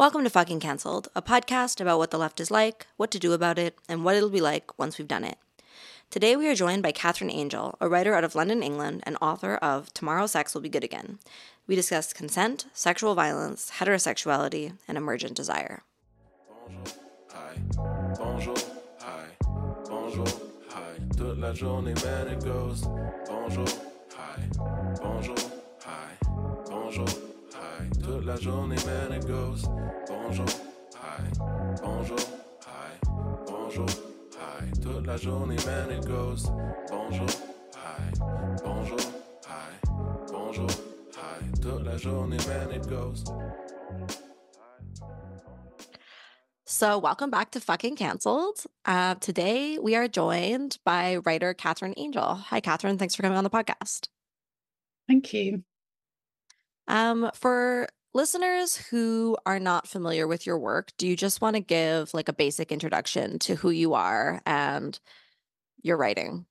Welcome to Fucking Cancelled, a podcast about what the left is like, what to do about it, and what it'll be like once we've done it. Today we are joined by Katherine Angel, a writer out of London, England, and author of Tomorrow Sex Will Be Good Again. We discuss consent, sexual violence, heterosexuality, and emergent desire. Bonjour, hi, bonjour, hi, bonjour, hi. Toute la journée, man, it goes. Bonjour, hi, bonjour, hi, bonjour, hi. Toute la journée, man, it goes. Bonjour, hi, bonjour, hi, bonjour, hi. Toute la journée, man, it goes. Bonjour, hi, bonjour, hi, bonjour, hi. Toute la journée, man, it goes. So, welcome back to Fucking Cancelled. Uh, today we are joined by writer Katherine Angel. Hi, Katherine. Thanks for coming on the podcast. Thank you. Um, for listeners who are not familiar with your work, do you just want to give like a basic introduction to who you are and your writing?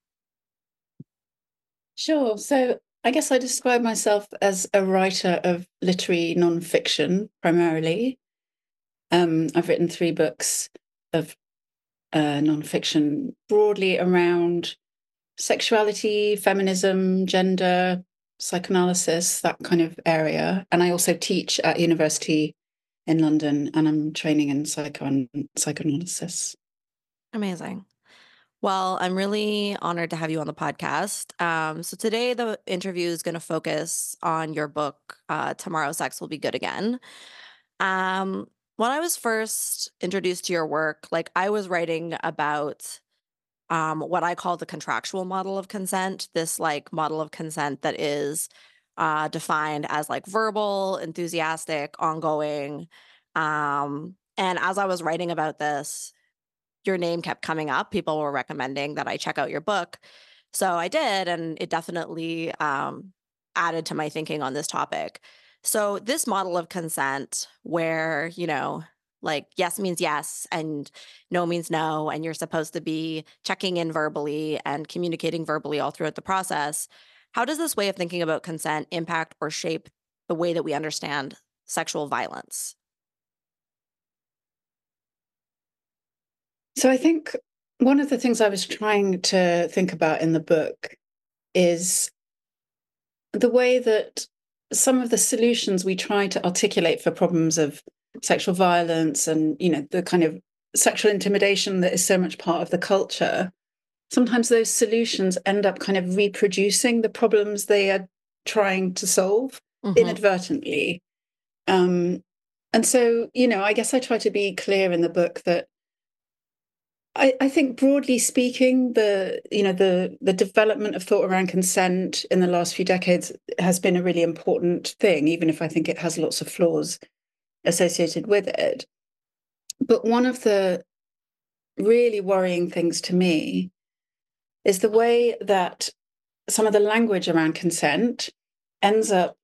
Sure. So I guess I describe myself as a writer of literary nonfiction primarily. Um, I've written three books of uh, nonfiction broadly around sexuality, feminism, gender, psychoanalysis, that kind of area. And I also teach at university in London and I'm training in psycho- psychoanalysis. Amazing. Well, I'm really honored to have you on the podcast. Um, so today the interview is going to focus on your book, uh, "Tomorrow Sex Will Be Good Again." Um, when I was first introduced to your work, like I was writing about um, what I call the contractual model of consent. This like model of consent that is uh, defined as like verbal, enthusiastic, ongoing. Um, and as I was writing about this, your name kept coming up. People were recommending that I check out your book. So I did, and it definitely um, added to my thinking on this topic. So, this model of consent, where, you know, like yes means yes and no means no, and you're supposed to be checking in verbally and communicating verbally all throughout the process. How does this way of thinking about consent impact or shape the way that we understand sexual violence? So I think one of the things I was trying to think about in the book is the way that some of the solutions we try to articulate for problems of sexual violence and you know the kind of sexual intimidation that is so much part of the culture sometimes those solutions end up kind of reproducing the problems they are trying to solve mm-hmm. inadvertently um, and so you know i guess i try to be clear in the book that I, I think broadly speaking, the you know the the development of thought around consent in the last few decades has been a really important thing, even if I think it has lots of flaws associated with it. But one of the really worrying things to me is the way that some of the language around consent ends up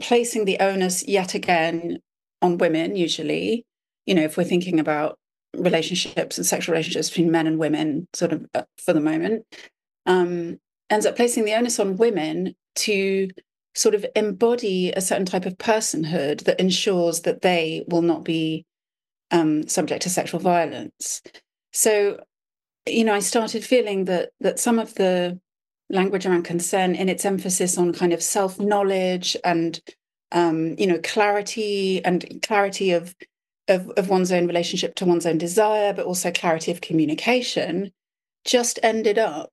placing the onus yet again on women, usually. You know, if we're thinking about relationships and sexual relationships between men and women, sort of uh, for the moment, um, ends up placing the onus on women to sort of embody a certain type of personhood that ensures that they will not be um, subject to sexual violence. So, you know, I started feeling that that some of the language around consent, in its emphasis on kind of self knowledge and um, you know clarity and clarity of of, of one's own relationship to one's own desire, but also clarity of communication, just ended up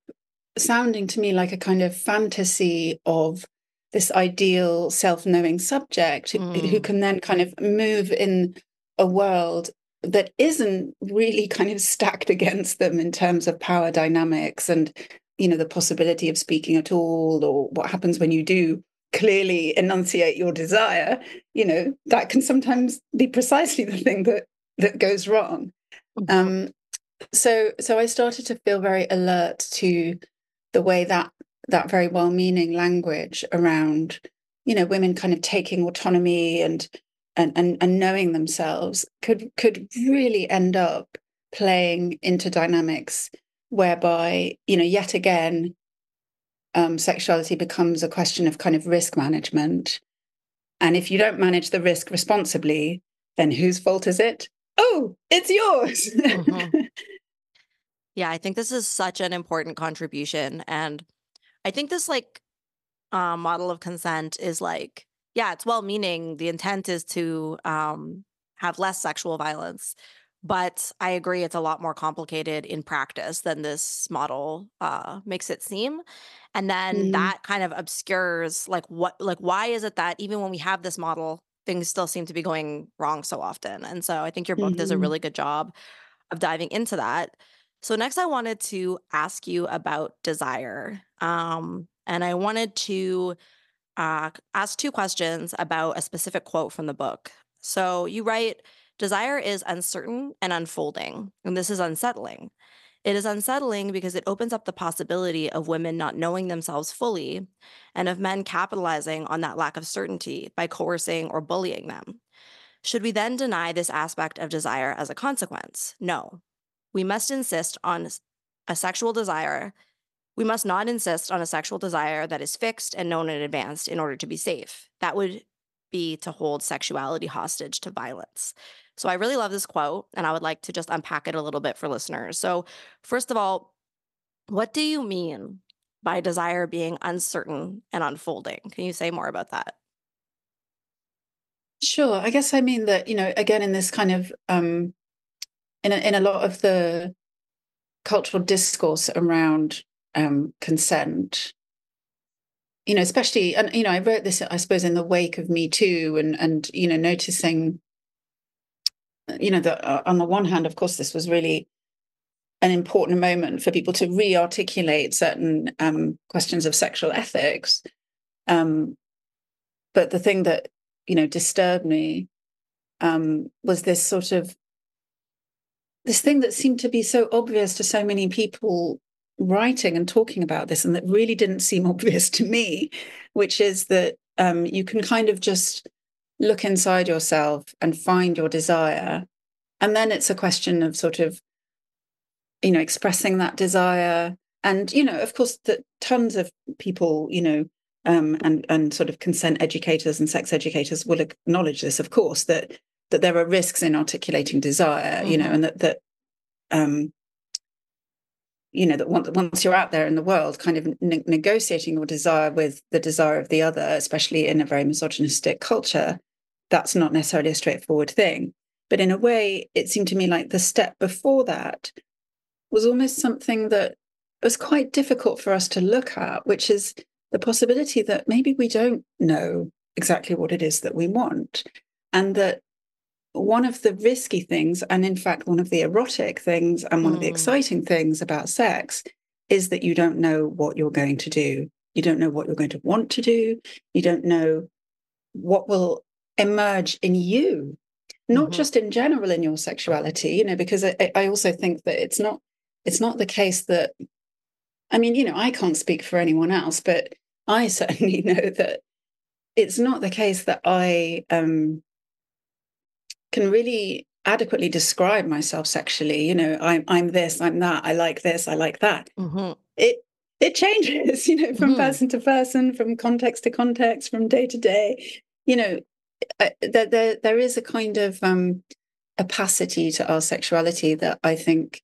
sounding to me like a kind of fantasy of this ideal self-knowing subject mm. who can then kind of move in a world that isn't really kind of stacked against them in terms of power dynamics and you know the possibility of speaking at all or what happens when you do clearly enunciate your desire, you know, that can sometimes be precisely the thing that that goes wrong. Mm-hmm. Um, so so I started to feel very alert to the way that that very well-meaning language around, you know, women kind of taking autonomy and and and, and knowing themselves could could really end up playing into dynamics whereby, you know, yet again, um, sexuality becomes a question of kind of risk management. And if you don't manage the risk responsibly, then whose fault is it? Oh, it's yours. mm-hmm. Yeah, I think this is such an important contribution. And I think this like uh, model of consent is like, yeah, it's well meaning. The intent is to um, have less sexual violence. But I agree, it's a lot more complicated in practice than this model uh, makes it seem. And then mm-hmm. that kind of obscures like what, like, why is it that even when we have this model, things still seem to be going wrong so often? And so I think your book mm-hmm. does a mm-hmm. really good job of diving into that. So, next, I wanted to ask you about desire. Um, and I wanted to uh, ask two questions about a specific quote from the book. So, you write, Desire is uncertain and unfolding, and this is unsettling. It is unsettling because it opens up the possibility of women not knowing themselves fully and of men capitalizing on that lack of certainty by coercing or bullying them. Should we then deny this aspect of desire as a consequence? No we must insist on a sexual desire. We must not insist on a sexual desire that is fixed and known in advance in order to be safe. That would be to hold sexuality hostage to violence. So I really love this quote, and I would like to just unpack it a little bit for listeners. So, first of all, what do you mean by desire being uncertain and unfolding? Can you say more about that? Sure. I guess I mean that, you know, again, in this kind of um, in a, in a lot of the cultural discourse around um, consent, you know, especially, and you know, I wrote this, I suppose, in the wake of Me Too, and and you know, noticing, you know, that uh, on the one hand, of course, this was really an important moment for people to re-articulate certain um, questions of sexual ethics. Um, but the thing that you know disturbed me um, was this sort of this thing that seemed to be so obvious to so many people writing and talking about this, and that really didn't seem obvious to me, which is that um, you can kind of just look inside yourself and find your desire. And then it's a question of sort of, you know, expressing that desire. And, you know, of course, that tons of people, you know, um, and and sort of consent educators and sex educators will acknowledge this, of course, that that there are risks in articulating desire, you know, mm-hmm. and that that um, you know that once, once you're out there in the world, kind of ne- negotiating your desire with the desire of the other, especially in a very misogynistic culture, that's not necessarily a straightforward thing. But in a way, it seemed to me like the step before that was almost something that was quite difficult for us to look at, which is the possibility that maybe we don't know exactly what it is that we want, and that one of the risky things, and in fact, one of the erotic things, and one mm. of the hmm. exciting things about sex is that you don't know what you're going to do. You don't know what you're going to want to do. You don't know what will emerge in you, not mm-hmm. just in general in your sexuality, you know, because I, I also think that it's not it's not the case that I mean, you know, I can't speak for anyone else, but I certainly know that it's not the case that I um can really adequately describe myself sexually. You know, I'm I'm this, I'm that, I like this, I like that. Mm-hmm. It it changes, you know, from mm-hmm. person to person, from context to context, from day to day. You know, there there, there is a kind of um, opacity to our sexuality that I think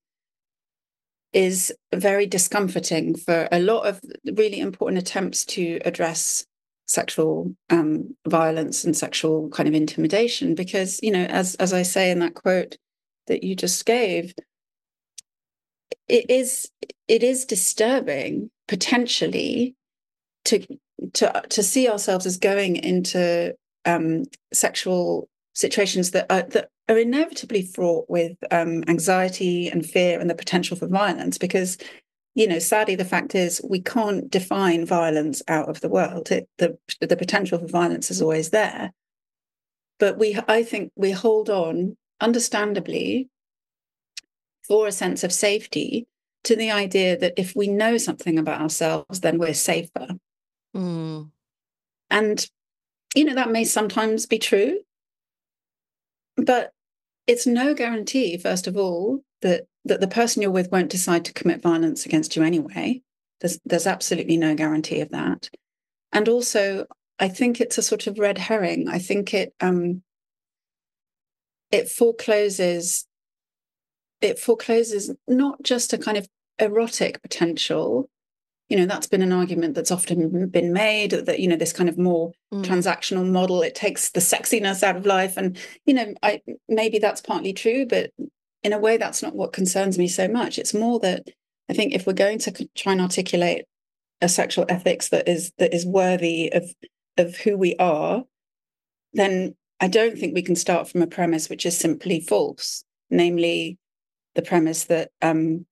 is very discomforting for a lot of really important attempts to address sexual um, violence and sexual kind of intimidation because you know as as i say in that quote that you just gave it is it is disturbing potentially to to to see ourselves as going into um, sexual situations that are that are inevitably fraught with um, anxiety and fear and the potential for violence because you know, sadly, the fact is we can't define violence out of the world. It, the the potential for violence is always there, but we, I think, we hold on, understandably, for a sense of safety to the idea that if we know something about ourselves, then we're safer. Mm. And you know that may sometimes be true, but it's no guarantee. First of all, that that the person you're with won't decide to commit violence against you anyway. There's there's absolutely no guarantee of that. And also, I think it's a sort of red herring. I think it um, it forecloses it forecloses not just a kind of erotic potential you know that's been an argument that's often been made that you know this kind of more mm. transactional model it takes the sexiness out of life and you know i maybe that's partly true but in a way that's not what concerns me so much it's more that i think if we're going to try and articulate a sexual ethics that is that is worthy of of who we are then i don't think we can start from a premise which is simply false namely the premise that um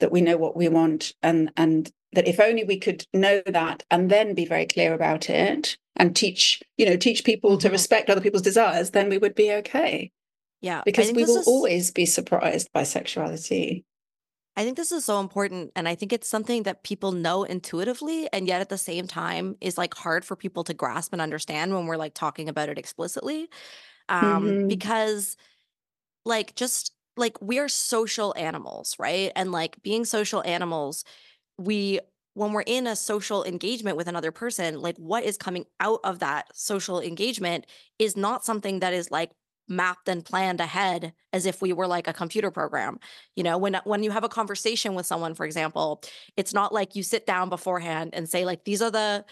that we know what we want and and that if only we could know that and then be very clear about it and teach you know teach people mm-hmm. to respect other people's desires then we would be okay yeah because we will is... always be surprised by sexuality I think this is so important. And I think it's something that people know intuitively. And yet at the same time is like hard for people to grasp and understand when we're like talking about it explicitly. Um, mm-hmm. Because like just like we're social animals, right? And like being social animals, we when we're in a social engagement with another person, like what is coming out of that social engagement is not something that is like mapped and planned ahead as if we were like a computer program. You know, when when you have a conversation with someone for example, it's not like you sit down beforehand and say like these are the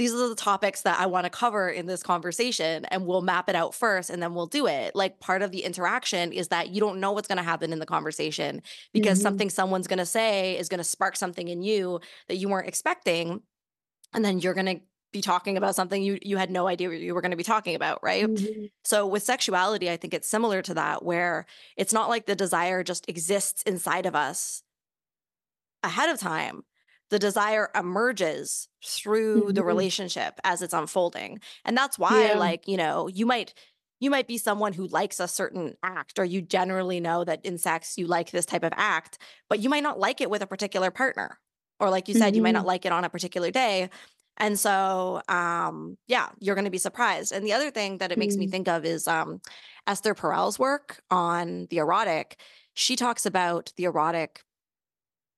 these are the topics that I want to cover in this conversation and we'll map it out first and then we'll do it. Like part of the interaction is that you don't know what's going to happen in the conversation because mm-hmm. something someone's going to say is going to spark something in you that you weren't expecting and then you're going to be talking about something you you had no idea you were going to be talking about, right? Mm-hmm. So with sexuality, I think it's similar to that where it's not like the desire just exists inside of us ahead of time the desire emerges through mm-hmm. the relationship as it's unfolding. And that's why, yeah. like, you know, you might you might be someone who likes a certain act or you generally know that in sex you like this type of act but you might not like it with a particular partner or like you said mm-hmm. you might not mm-hmm. like it on a particular day and so um yeah you're going to be surprised and the other thing that it makes mm-hmm. me think of is um esther perel's work on the erotic she talks about the erotic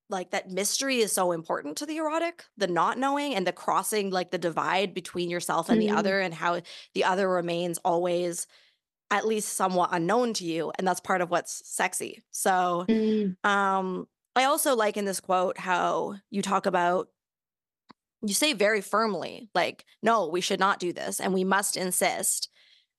like that mystery is so important to the erotic the not knowing and the crossing like the divide between yourself and mm-hmm. the other and how the other remains always at least somewhat unknown to you and that's part of what's sexy so mm-hmm. um i also like in this quote how you talk about you say very firmly like no we should not do this and we must insist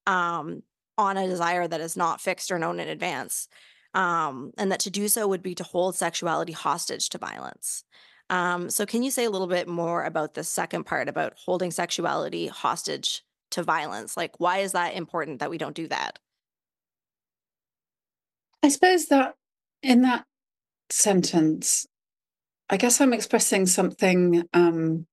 um on a desire that is not fixed or known in advance um, and that to do so would be to hold sexuality hostage to violence. Um, so, can you say a little bit more about the second part about holding sexuality hostage to violence? Like, why is that important that we don't do that? I suppose that in that sentence, I guess I'm expressing something um,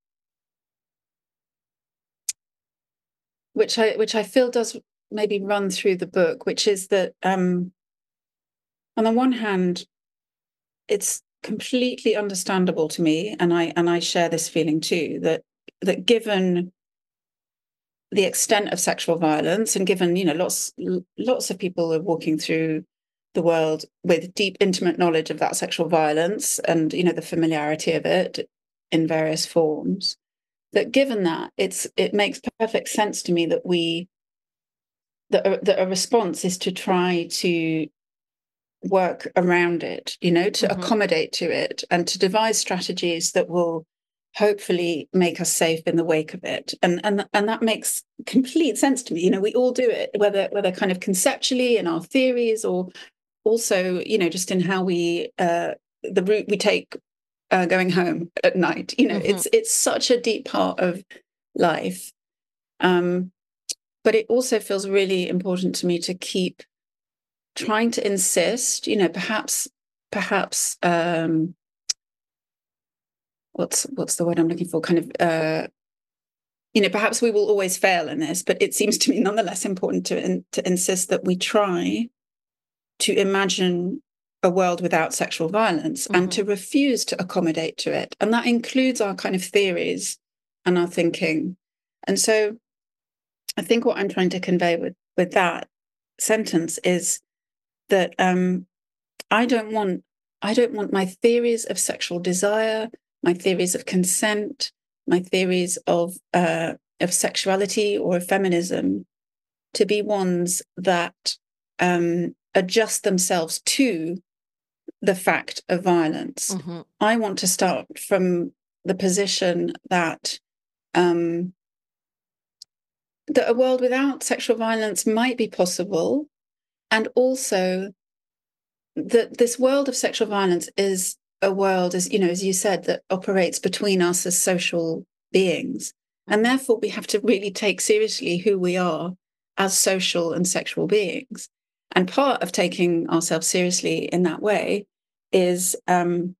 which I which I feel does maybe run through the book, which is that um, on the one hand, it's completely understandable to me, and I and I share this feeling too, that that given the extent of sexual violence and given you know lots lots of people are walking through the world with deep intimate knowledge of that sexual violence and you know the familiarity of it in various forms that given that it's it makes perfect sense to me that we that that a response is to try to work around it, you know, to mm-hmm. accommodate to it and to devise strategies that will hopefully make us safe in the wake of it. And and and that makes complete sense to me. You know, we all do it, whether whether kind of conceptually in our theories or also, you know, just in how we uh the route we take uh, going home at night. You know, mm-hmm. it's it's such a deep part of life. Um, but it also feels really important to me to keep trying to insist, you know, perhaps, perhaps, um, what's what's the word I'm looking for? Kind of, uh, you know, perhaps we will always fail in this, but it seems to me nonetheless important to in, to insist that we try to imagine a world without sexual violence mm-hmm. and to refuse to accommodate to it, and that includes our kind of theories and our thinking. And so, I think what I'm trying to convey with with that sentence is that um, I don't want I don't want my theories of sexual desire, my theories of consent, my theories of uh, of sexuality or of feminism to be ones that um, adjust themselves to the fact of violence. Mm-hmm. I want to start from the position that um, that a world without sexual violence might be possible, and also that this world of sexual violence is a world, as you know, as you said, that operates between us as social beings, and therefore we have to really take seriously who we are as social and sexual beings. And part of taking ourselves seriously in that way is um,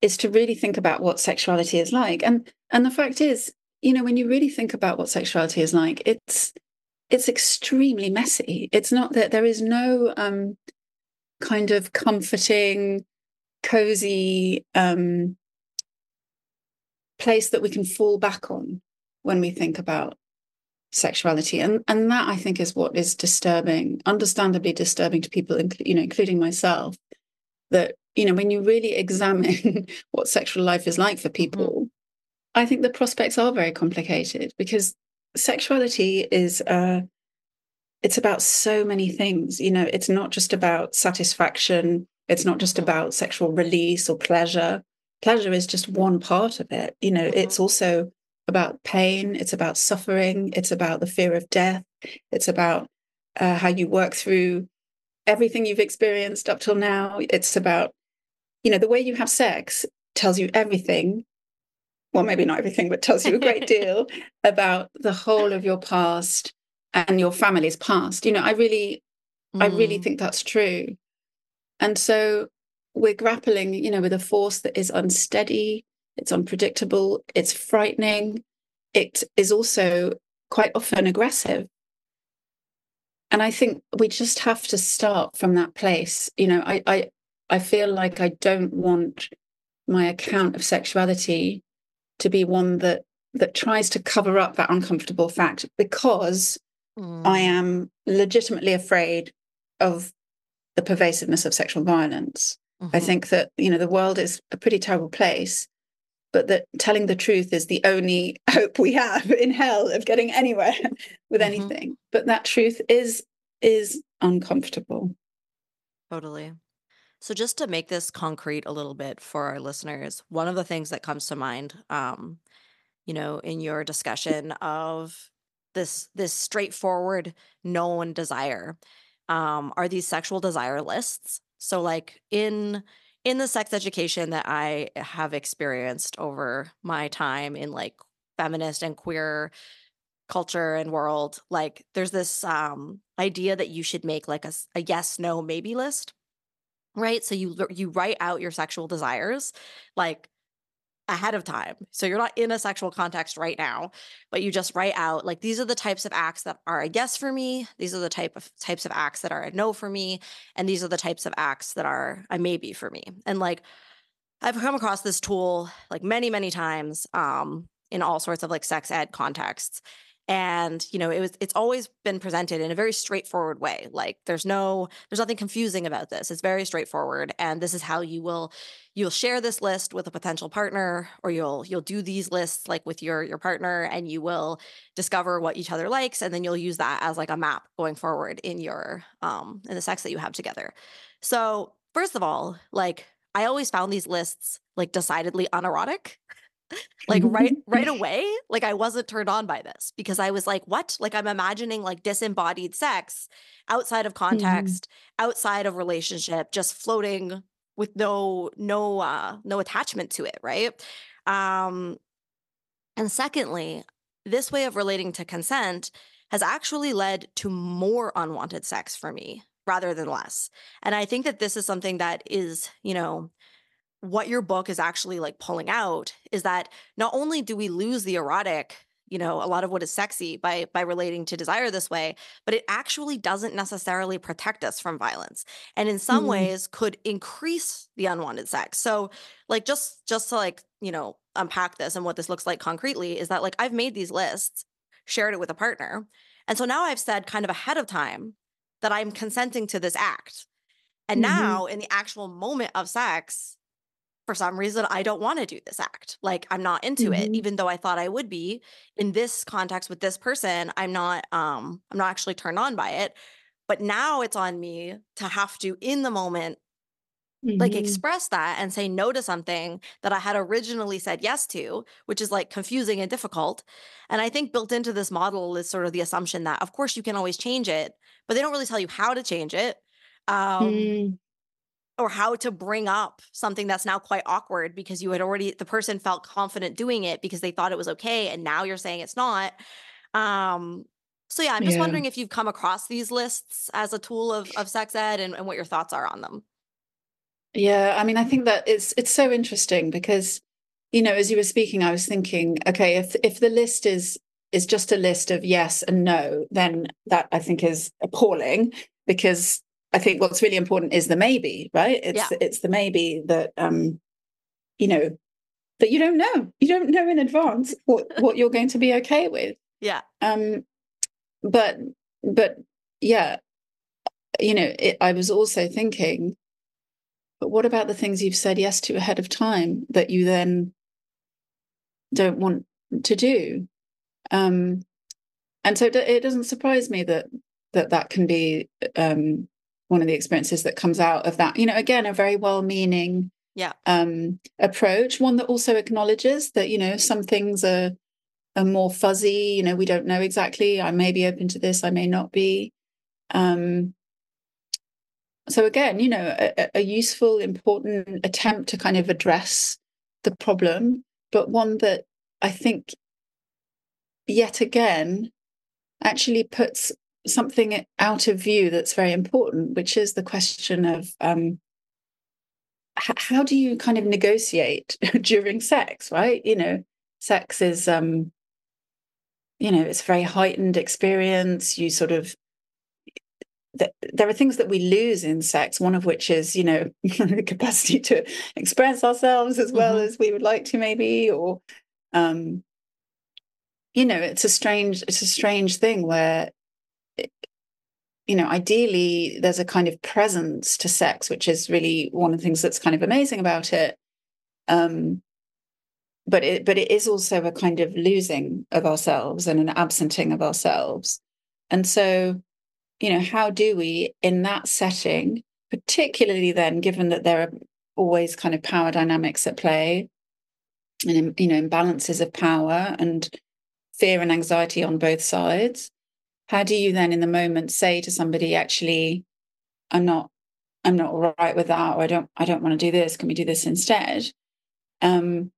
is to really think about what sexuality is like. And and the fact is, you know, when you really think about what sexuality is like, it's it's extremely messy. It's not that there is no um, kind of comforting, cozy um, place that we can fall back on when we think about sexuality and and that i think is what is disturbing understandably disturbing to people you know including myself that you know when you really examine what sexual life is like for mm-hmm. people i think the prospects are very complicated because sexuality is uh it's about so many things you know it's not just about satisfaction it's not just mm-hmm. about sexual release or pleasure pleasure is just one part of it you know mm-hmm. it's also about pain, it's about suffering, it's about the fear of death, it's about uh, how you work through everything you've experienced up till now. It's about, you know, the way you have sex tells you everything. Well, maybe not everything, but tells you a great deal about the whole of your past and your family's past. You know, I really, mm. I really mm. think that's true. And so we're grappling, you know, with a force that is unsteady, it's unpredictable, it's frightening, it is also quite often aggressive. And I think we just have to start from that place. You know, I I, I feel like I don't want my account of sexuality to be one that that tries to cover up that uncomfortable fact because mm. I am legitimately afraid of the pervasiveness of sexual violence. Mm-hmm. I think that you know the world is a pretty terrible place, but that telling the truth is the only hope we have in hell of getting anywhere with mm-hmm. anything. But that truth is is uncomfortable. Totally. So just to make this concrete a little bit for our listeners one of the things that comes to mind um you know in your discussion of this this straightforward known desire um are these sexual desire lists. So like in in the sex education that I have experienced over my time in like feminist and queer culture and world, like there's this um idea that you should make like a, a yes, no, maybe list. Right. So you you write out your sexual desires, like ahead of time. So you're not in a sexual context right now, but you just write out like these are the types of acts that are a yes for me, these are the type of types of acts that are a no for me, and these are the types of acts that are a maybe for me. And like I've come across this tool like many many times um in all sorts of like sex ed contexts and you know it was it's always been presented in a very straightforward way like there's no there's nothing confusing about this it's very straightforward and this is how you will you'll share this list with a potential partner or you'll you'll do these lists like with your your partner and you will discover what each other likes and then you'll use that as like a map going forward in your um in the sex that you have together. So first of all like i always found these lists like decidedly unerotic like right right away like i wasn't turned on by this because i was like what like i'm imagining like disembodied sex outside of mm-hmm. context mm-hmm. outside of relationship just floating with no no uh no attachment to it right um and secondly this way of relating to consent has actually led to more unwanted sex for me rather than less and i think that this is something that is you know what your book is actually like pulling out is that not only do we lose the erotic you know a lot of what is sexy by by relating to desire this way but it actually doesn't necessarily protect us from violence and in some mm-hmm. ways could increase the unwanted sex so like just just to like you know unpack this and what this looks like concretely is that like i've made these lists shared it with a partner and so now i've said kind of ahead of time that i'm consenting to this act and mm-hmm. now in the actual moment of sex for some reason I don't want to do this act. Like I'm not into mm-hmm. it even though I thought I would be in this context with this person. I'm not um I'm not actually turned on by it. but now it's on me to have to in the moment like Mhm. express that and say no to something that I had originally said yes to, which is like confusing and difficult. And I think built into this model is sort of the assumption that, of course, you can always change it, but they don't really tell you how to change it um, Mm, or how to bring up something that's now quite awkward because you had already, the person felt confident doing it because they thought it was okay. And now you're saying it's not. Um, so yeah, I'm just yeah. wondering if you've come across these lists as a tool of, of sex ed and, and what your thoughts are on them. Yeah, I mean, I think that it's it's so interesting because, you know, as you were speaking, I was thinking, okay, if if the list is is just a list of yes and no, then that I think is appalling because I think what's really important is the maybe, right? It's Yeah. it's the maybe that um, you know, that you don't know. You don't know in advance what what you're going to be okay with. Yeah. Um, but but yeah, you know, it, I was also thinking, but what about the things you've said yes to ahead of time that you then don't want to do? Um, and so it it doesn't surprise me that that that can be um, one of the experiences that comes out of that. You know, again, a very well-meaning Yeah. um, approach, one that also acknowledges that you know some things are are more fuzzy. You know, we don't know exactly. I may be open to this. I may not be. Um, so again, you know, a, a useful, important attempt to kind of address the problem, but one that I think yet again actually puts something out of view that's very important, which is the question of um, h- how do you kind of negotiate during sex, right? You know, sex is, um, you know, it's a very heightened experience. You sort of th- there are things that we lose in sex, one of which is, you know, the capacity to express ourselves as well Mhm. as we would like to, maybe, or, um, you know, it's a strange, it's a strange thing where, you know, ideally there's a kind of presence to sex, which is really one of the things that's kind of amazing about it. Um, but it, but it is also a kind of losing of ourselves and an absenting of ourselves, and so you know, how do we, in that setting, particularly then, given that there are always kind of power dynamics at play and, you know, imbalances of power and fear and anxiety on both sides, how do you then, in the moment, say to somebody, actually, I'm not, I'm not all right with that, or I don't, I don't want to do this. Can we do this instead? Um,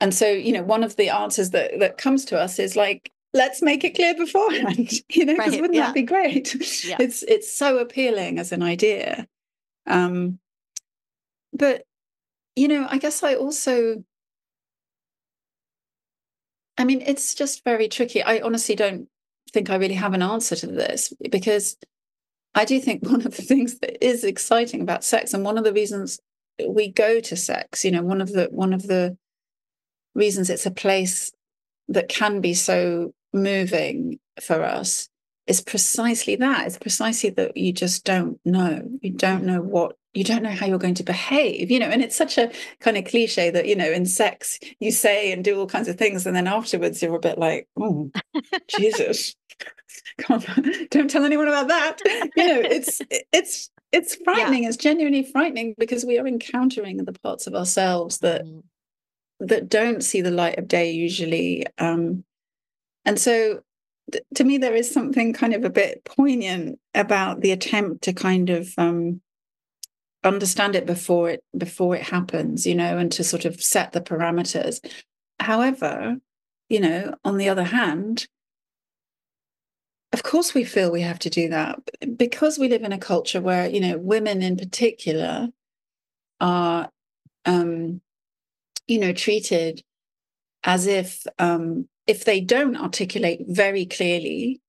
and so, you know, one of the answers that that comes to us is like, let's make it clear beforehand, you know, because Right, wouldn't yeah. that be great? Yeah. It's it's so appealing as an idea. Um, but you know, I guess I also I mean, it's just very tricky. I honestly don't think I really have an answer to this because I do think one of the things that is exciting about sex and one of the reasons we go to sex, you know, one of the one of the reasons it's a place that can be so moving for us is precisely that. It's precisely that you just don't know. You don't know what you don't know how you're going to behave, you know, and it's such a kind of cliche that, you know, in sex you say and do all kinds of things, and then afterwards you're a bit like, oh, Jesus. Come on, don't tell anyone about that. You know, it's it's it's frightening. It's genuinely frightening because we are encountering the parts of ourselves that Mhm. that don't see the light of day usually. Um, and so, th- to me, there is something kind of a bit poignant about the attempt to kind of um, understand it before it before it happens, you know, and to sort of set the parameters. However, you know, on the other hand, of course we feel we have to do that because we live in a culture where you know women in particular are um you know treated as if um if they don't articulate very clearly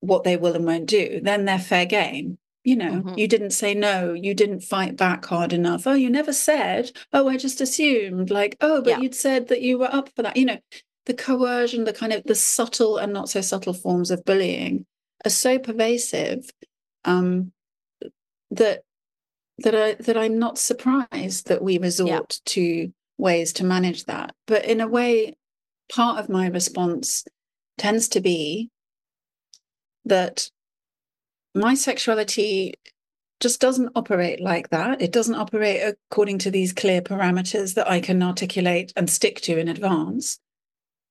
what they will and won't do then they're fair game you know Mhm. you didn't say no you didn't fight back hard enough oh you never said oh i just assumed like oh but Yeah. you'd said that you were up for that you know the coercion the kind of the subtle and not so subtle forms of bullying are so pervasive um that that I that I'm not surprised that we resort to ways to manage that. But in a way, part of my response tends to be that my sexuality just doesn't operate like that. It doesn't operate according to these clear parameters that I can articulate and stick to in advance.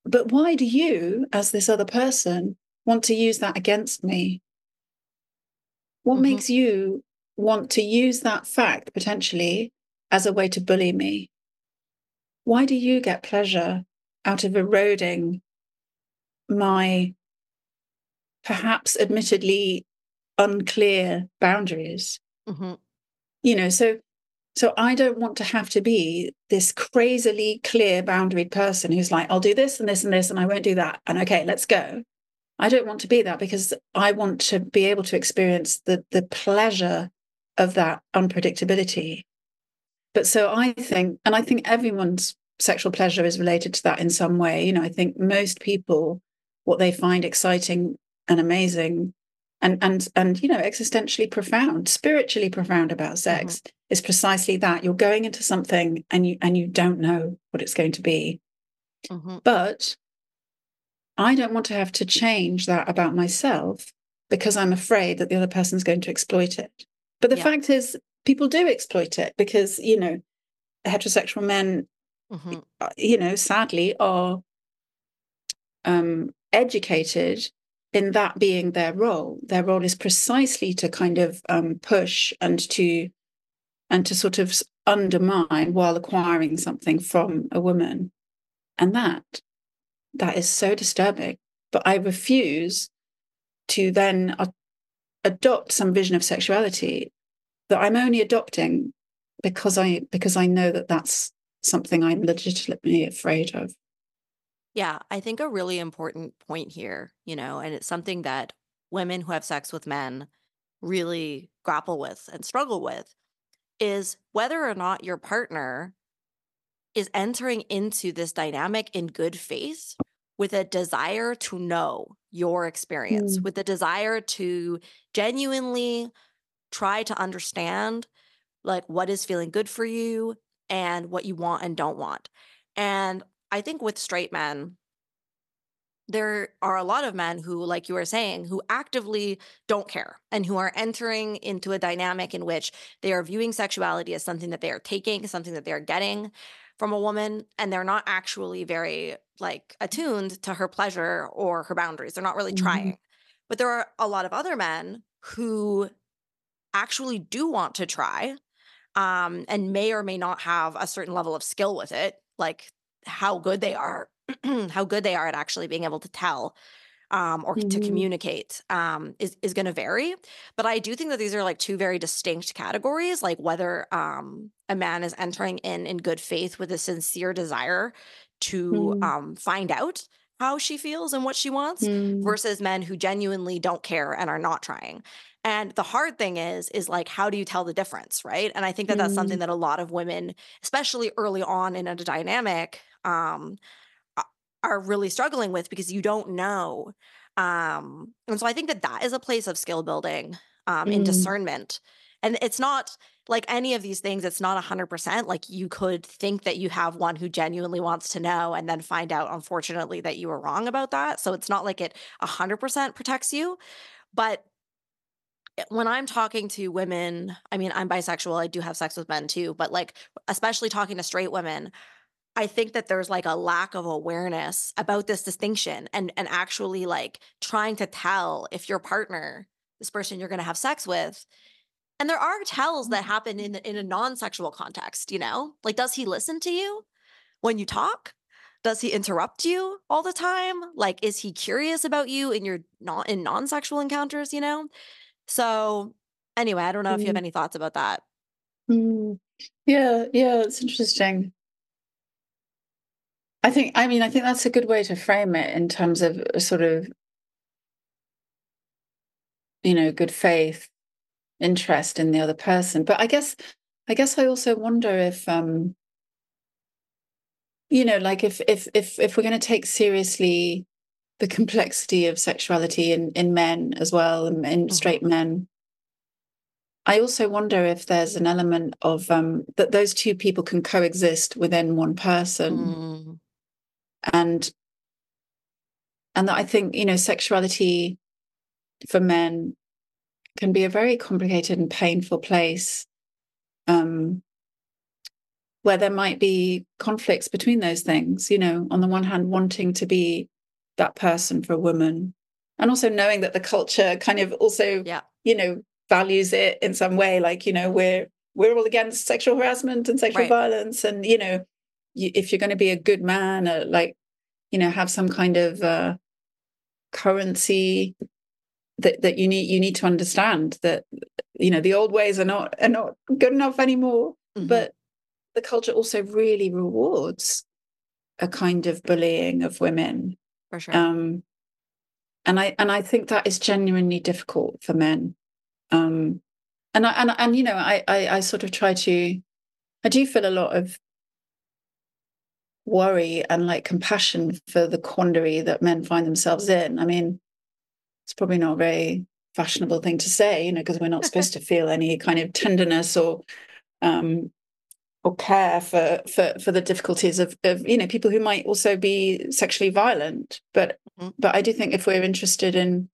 But why do you, as this other person, want to use that against me? What mm-hmm. makes you want to use that fact potentially as a way to bully me? Why do you get pleasure out of eroding my perhaps admittedly unclear boundaries? Mm-hmm. You know, so so I don't want to have to be this crazily clear boundaried person who's like, I'll do this and this and this, and I won't do that. And okay, let's go. I don't want to be that because I want to be able to experience the the pleasure of that unpredictability. But so I think, and I think everyone's sexual pleasure is related to that in some way. You know, I think most people, what they find exciting and amazing and and and you know existentially profound spiritually profound about sex mm-hmm. is precisely that you're going into something and you and you don't know what it's going to be mm-hmm. but i don't want to have to change that about myself because i'm afraid that the other person's going to exploit it but the yeah. fact is, people do exploit it because, you know, heterosexual men, mm-hmm. Uh, you know, sadly are um, educated in that being their role. Their role is precisely to kind of um, push and to and to sort of undermine while acquiring something from a woman, and that that is so disturbing. But I refuse to then adopt some vision of sexuality that I'm only adopting because I because I know that that's something I'm legitimately afraid of. Yeah, I think a really important point here, you know, and it's something that women who have sex with men really grapple with and struggle with is whether or not your partner is entering into this dynamic in good faith with a desire to know your experience, mm. with a desire to genuinely try to understand like what is feeling good for you and what you want and don't want. And I think with straight men, there are a lot of men who, like you were saying, who actively don't care and who are entering into a dynamic in which they are viewing sexuality as something that they are taking, something that they are getting from a woman, and they're not actually very like attuned to her pleasure or her boundaries. They're not really mm-hmm. trying. But there are a lot of other men who actually do want to try um, and may or may not have a certain level of skill with it, like how good they are, how good they are at actually being able to tell um, or mm-hmm. to communicate um, is is going to vary. But I do think that these are like two very distinct categories. Like whether um, a man is entering in in good faith with a sincere desire to mm. um, find out how she feels and what she wants mm. versus men who genuinely don't care and are not trying. And the hard thing is, is like, how do you tell the difference? Right. And I think that that's something mm. that a lot of women, especially early on in a dynamic, um, are really struggling with because you don't know. Um, and so I think that that is a place of skill building um, in mm. discernment. And it's not like any of these things, it's not 100%. Like you could think that you have one who genuinely wants to know and then find out, unfortunately, that you were wrong about that. So it's not like it 100% protects you. But when I'm talking to women, I mean, I'm bisexual, I do have sex with men too, but like, especially talking to straight women, I think that there's like a lack of awareness about this distinction and and actually like trying to tell if your partner, this person you're going to have sex with, and there are tells that happen in in a non-sexual context, you know? Like does he listen to you when you talk? Does he interrupt you all the time? Like is he curious about you in your not in non-sexual encounters, you know? So, anyway, I don't know if you have mm. any thoughts about that. Mm. Yeah, yeah, it's interesting. I think, I mean, I think that's a good way to frame it in terms of a sort of, you know, good faith interest in the other person. But I guess, I guess I also wonder if, um, you know, like if if if if we're going to take seriously the complexity of sexuality in, in men as well, in, in mm-hmm. straight men. I also wonder if there's an element of um, that those two people can coexist within one person, mm. And and that I think you know sexuality for men can be a very complicated and painful place um, where there might be conflicts between those things you know on the one hand wanting to be that person for a woman and also knowing that the culture kind of also yeah you know values it in some way like you know we're we're all against sexual harassment and sexual Right. violence and you know you, if you're going to be a good man uh, like you know have some kind of uh currency that that you need you need to understand that you know the old ways are not are not good enough anymore. Mhm. but the culture also really rewards a kind of bullying of women. For sure. Um and i and i think that is genuinely difficult for men. Um and i and, and you know I, I i sort of try to i do feel a lot of worry and like compassion for the quandary that men find themselves in i mean it's probably not a very fashionable thing to say you know because we're not supposed to feel any kind of tenderness or um or care for for for the difficulties of of you know people who might also be sexually violent but Mhm. but i do think if we're interested in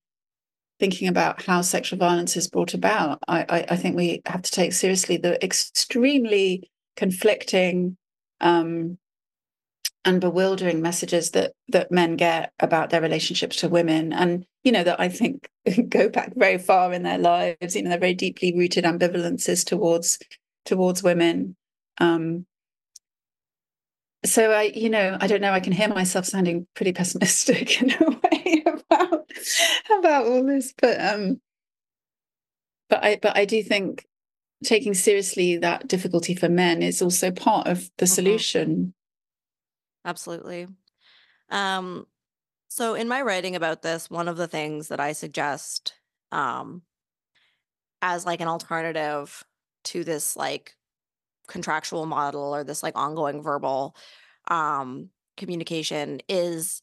thinking about how sexual violence is brought about I, I i think we have to take seriously the extremely conflicting um and bewildering messages that that men get about their relationships to women. And you know that i think go back very far in their lives you know they're very deeply rooted ambivalences towards towards women. Um so i you know i don't know i can hear myself sounding pretty pessimistic in a way about about all this but um but i but i do think taking seriously that difficulty for men is also part of the Mhm. solution Absolutely. Um, so in my writing about this, one of the things that I suggest um as like an alternative to this like contractual model or this like ongoing verbal um communication is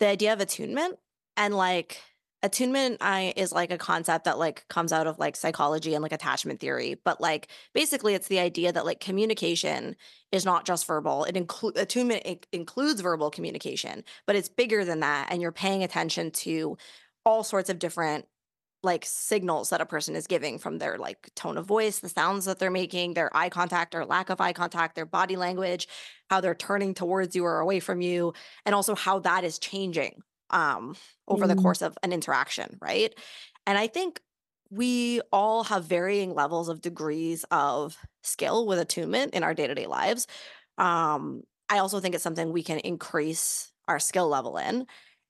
the idea of attunement and like attunement i is like a concept that like comes out of like psychology and like attachment theory but like basically it's the idea that like communication is not just verbal. It includes attunement includes verbal communication but it's bigger than that and you're paying attention to all sorts of different like signals that a person is giving from their like tone of voice, the sounds that they're making, their eye contact or lack of eye contact, their body language, how they're turning towards you or away from you, and also how that is changing um over the Mm. course of an interaction, right? And I think we all have varying levels of degrees of skill with attunement in our day-to-day lives. Um I also think it's something we can increase our skill level in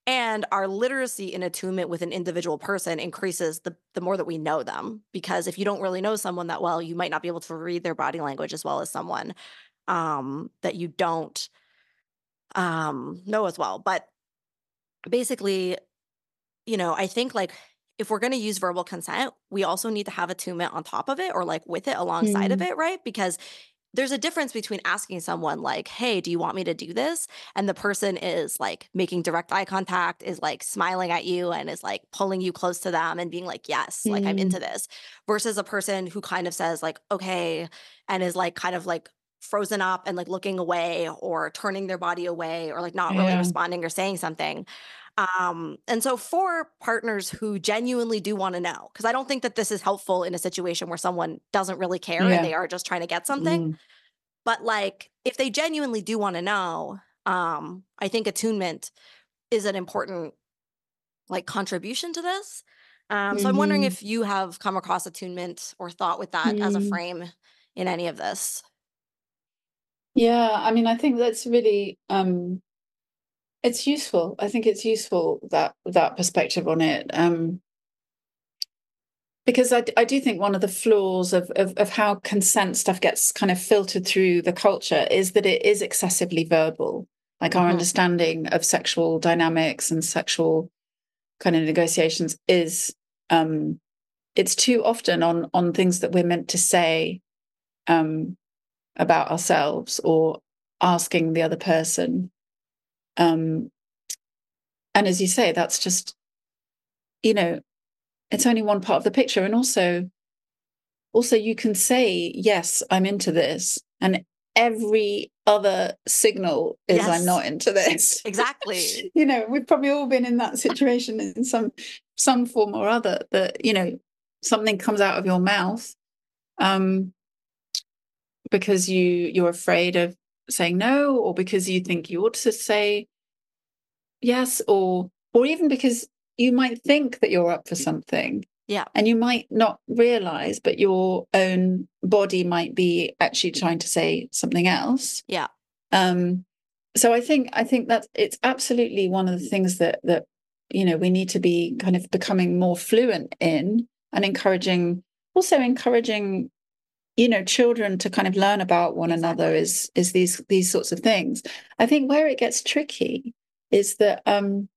and our literacy in attunement with an individual person increases the, the more that we know them because if you don't really know someone that well you might not be able to read their body language as well as someone um, that you don't um, know as well but basically you know i think like if we're going to use verbal consent we also need to have attunement on top of it or like with it alongside of Mm. it right because there's a difference between asking someone like hey do you want me to do this and the person is like making direct eye contact is like smiling at you and is like pulling you close to them and being like yes like i'm Mm. into this versus a person who kind of says like okay and is like kind of like frozen up and like looking away or turning their body away or like not really responding or saying something um and so for partners who genuinely do want to know because i don't think that this is helpful in a situation where someone doesn't really care Yeah. and they are just trying to get something Mm. but like if they genuinely do want to know um i think attunement is an important like contribution to this um so i'm wondering Mhm. if you have come across attunement or thought with that as a Mm. frame in any of this Yeah, I mean, I think that's really um it's useful. I think it's useful that that perspective on it. Um because I do think one of the flaws of, of of how consent stuff gets kind of filtered through the culture is that it is excessively verbal. Like our Mhm. understanding of sexual dynamics and sexual kind of negotiations is um it's too often on on things that we're meant to say um about ourselves or asking the other person. Um and as you say that's just you know it's only one part of the picture. And also also you can say yes i'm into this. And every other signal is Yes. i'm not into this. Exactly. You know we've probably all been in that situation in some some form or other that you know something comes out of your mouth. Um, because you you're afraid of saying no or because you think you ought to say yes or or even because you might think that you're up for something yeah. and you might not realize but your own body might be actually trying to say something else. Yeah. Um so i think i think that it's absolutely one of the things that that you know we need to be kind of becoming more fluent in and encouraging also encouraging you know children to kind of learn about one another is is these these sorts of things i think where it gets tricky is that um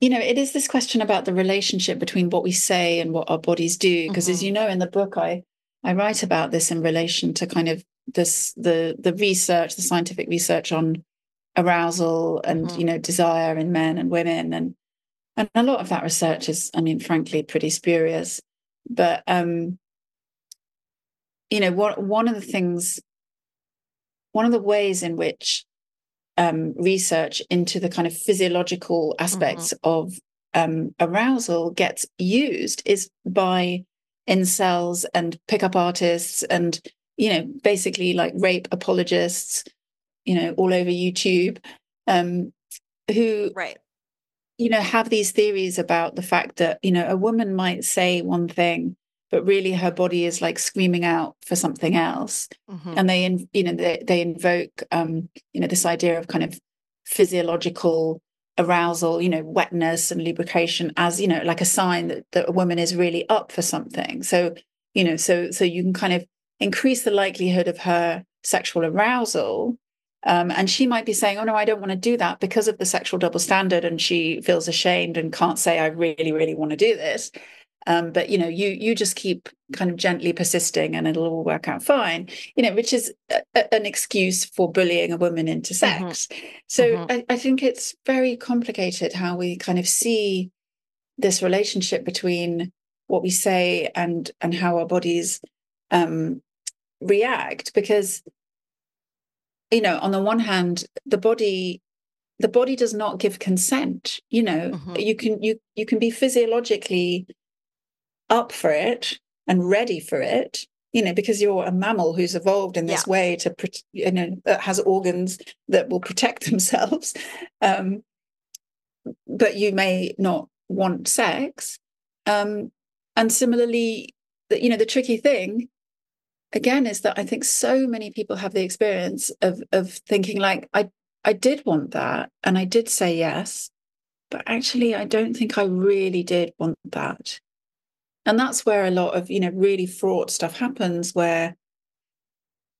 you know it is this question about the relationship between what we say and what our bodies do because mm-hmm. as you know in the book i i write about this in relation to kind of this the the research the scientific research on arousal and mm-hmm. you know desire in men and women and and a lot of that research is i mean frankly pretty spurious but um you know what one of the things one of the ways in which um, research into the kind of physiological aspects mm-hmm. of um, arousal gets used is by incels and pickup artists and you know basically like rape apologists you know all over youtube um who right you know have these theories about the fact that you know a woman might say one thing but really her body is like screaming out for something else mm-hmm. and they you know they, they invoke um you know this idea of kind of physiological arousal you know wetness and lubrication as you know like a sign that, that a woman is really up for something so you know so so you can kind of increase the likelihood of her sexual arousal um, and she might be saying, Oh, no, I don't want to do that because of the sexual double standard. And she feels ashamed and can't say, I really, really want to do this. Um, but you know, you you just keep kind of gently persisting, and it'll all work out fine. You know, which is a, an excuse for bullying a woman into mm-hmm. sex. Mm-hmm. So mm-hmm. I, I think it's very complicated how we kind of see this relationship between what we say and and how our bodies um, react, because you know, on the one hand, the body the body does not give consent you know mm-hmm. you can you you can be physiologically up for it and ready for it you know because you're a mammal who's evolved in this yeah. way to you know that has organs that will protect themselves um, but you may not want sex um, and similarly the, you know the tricky thing again is that i think so many people have the experience of of thinking like i i did want that and i did say yes but actually i don't think i really did want that and that's where a lot of you know really fraught stuff happens where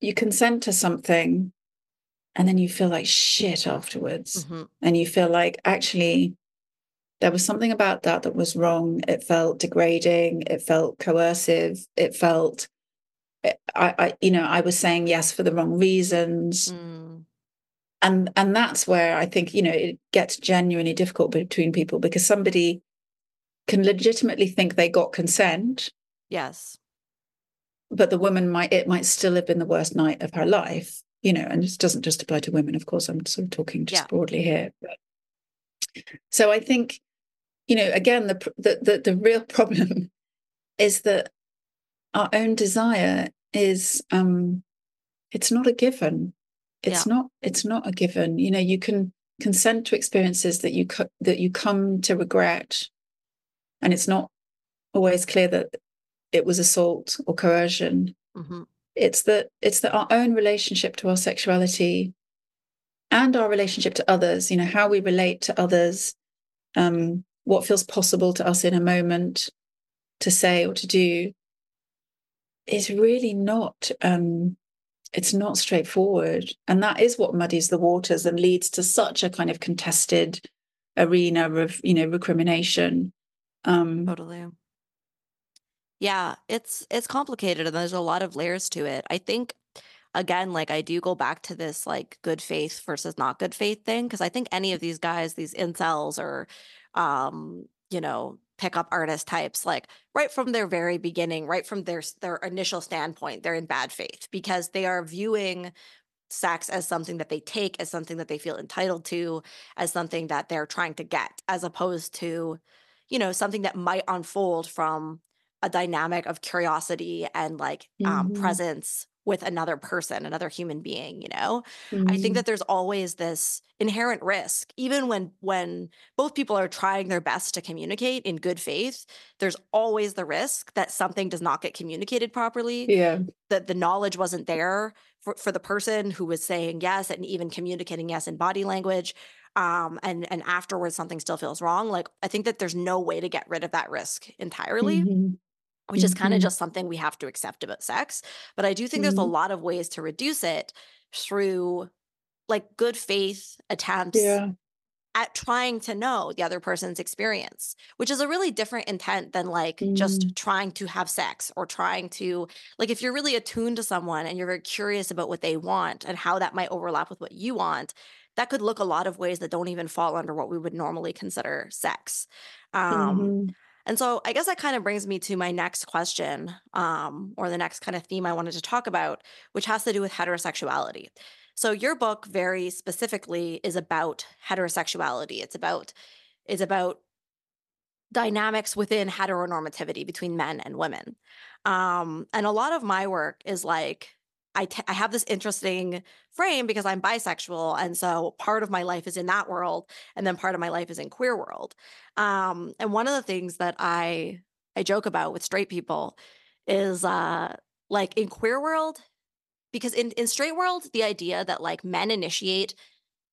you consent to something and then you feel like shit afterwards. Mm-hmm. and you feel like actually there was something about that that was wrong. It felt degrading. It felt coercive. It felt eh, I, I you know i was saying yes for the wrong reasons. Mm. and and that's where i think you know it gets genuinely difficult between people because somebody can legitimately think they got consent. Yes. But the woman might it might still have been the worst night of her life, you know, and this doesn't just apply to women, of course. I'm sort of talking just yeah. broadly here. But, so I think, you know, again, the, the the the real problem is that our own desire is um it's not a given. It's yeah. not it's not a given. You know, you can consent to experiences that you co- that you come to regret and it's not always clear that it was assault or coercion. Mm-hmm. it's that it's that our own relationship to our sexuality and our relationship to others you know how we relate to others um, what feels possible to us in a moment to say or to do is really not um, it's not straightforward. And that is what muddies the waters and leads to such a kind of contested arena of you know recrimination um, totally. Yeah, it's it's complicated and there's a lot of layers to it. I think again, like I do go back to this like good faith versus not good faith thing because I think any of these guys, these incels or um, you know, pickup artist types, like right from their very beginning, right from their their initial standpoint, they're in bad faith because they are viewing sex as something that they take, as something that they feel entitled to, as something that they're trying to get, as opposed to you know, something that might unfold from a dynamic of curiosity and like um, Mhm. presence with another person, another human being, you know? I think Mhm. that there's always this inherent risk even when when both people are trying their best to communicate in good faith, there's always the risk that something does not get communicated properly, Yeah. that the knowledge wasn't there for for the person who was saying yes and even communicating yes in body language. Um, and and afterwards something still feels wrong. Like I think that there's no way to get rid of that risk entirely Mhm. which is kind of just something we have to accept about sex. But I do think there's a Mhm. lot of ways to reduce it through like good faith attempts Yeah. At trying to know the other person's experience, which is a really different intent than like Mm. just trying to have sex or trying to, like, if you're really attuned to someone and you're very curious about what they want and how that might overlap with what you want, that could look a lot of ways that don't even fall under what we would normally consider sex. Um, Mhm. and so I guess that kind of brings me to my next question, um, or the next kind of theme I wanted to talk about, which has to do with heterosexuality. So your book very specifically is about heterosexuality. It's about it's about dynamics within heteronormativity between men and women. Um, and a lot of my work is like I t- I have this interesting frame because I'm bisexual, and so part of my life is in that world, and then part of my life is in queer world. Um, and one of the things that I I joke about with straight people is uh, like in queer world, because in in straight world, the idea that like men initiate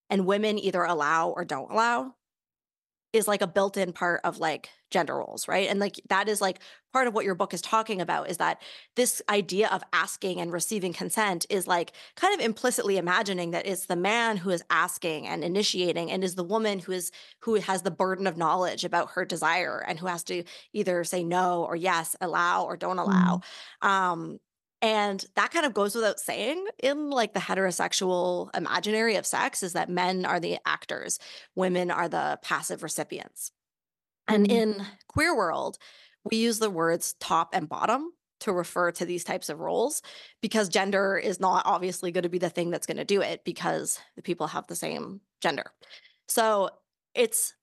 and women either allow or don't allow is like a built-in part of like gender roles, right? And like that is like part of what your book is talking about is that this idea of asking and receiving consent is like kind of implicitly imagining that it's the man who is asking and initiating and is the woman who is who has the burden of knowledge about her desire and who has to either say no or yes, allow or don't allow. Um and that kind of goes without saying in like the heterosexual imaginary of sex is that men are the actors women are the passive recipients. And Mhm. in queer world, we use the words top and bottom to refer to these types of roles because gender is not obviously going to be the thing that's going to do it because the people have the same gender. So it's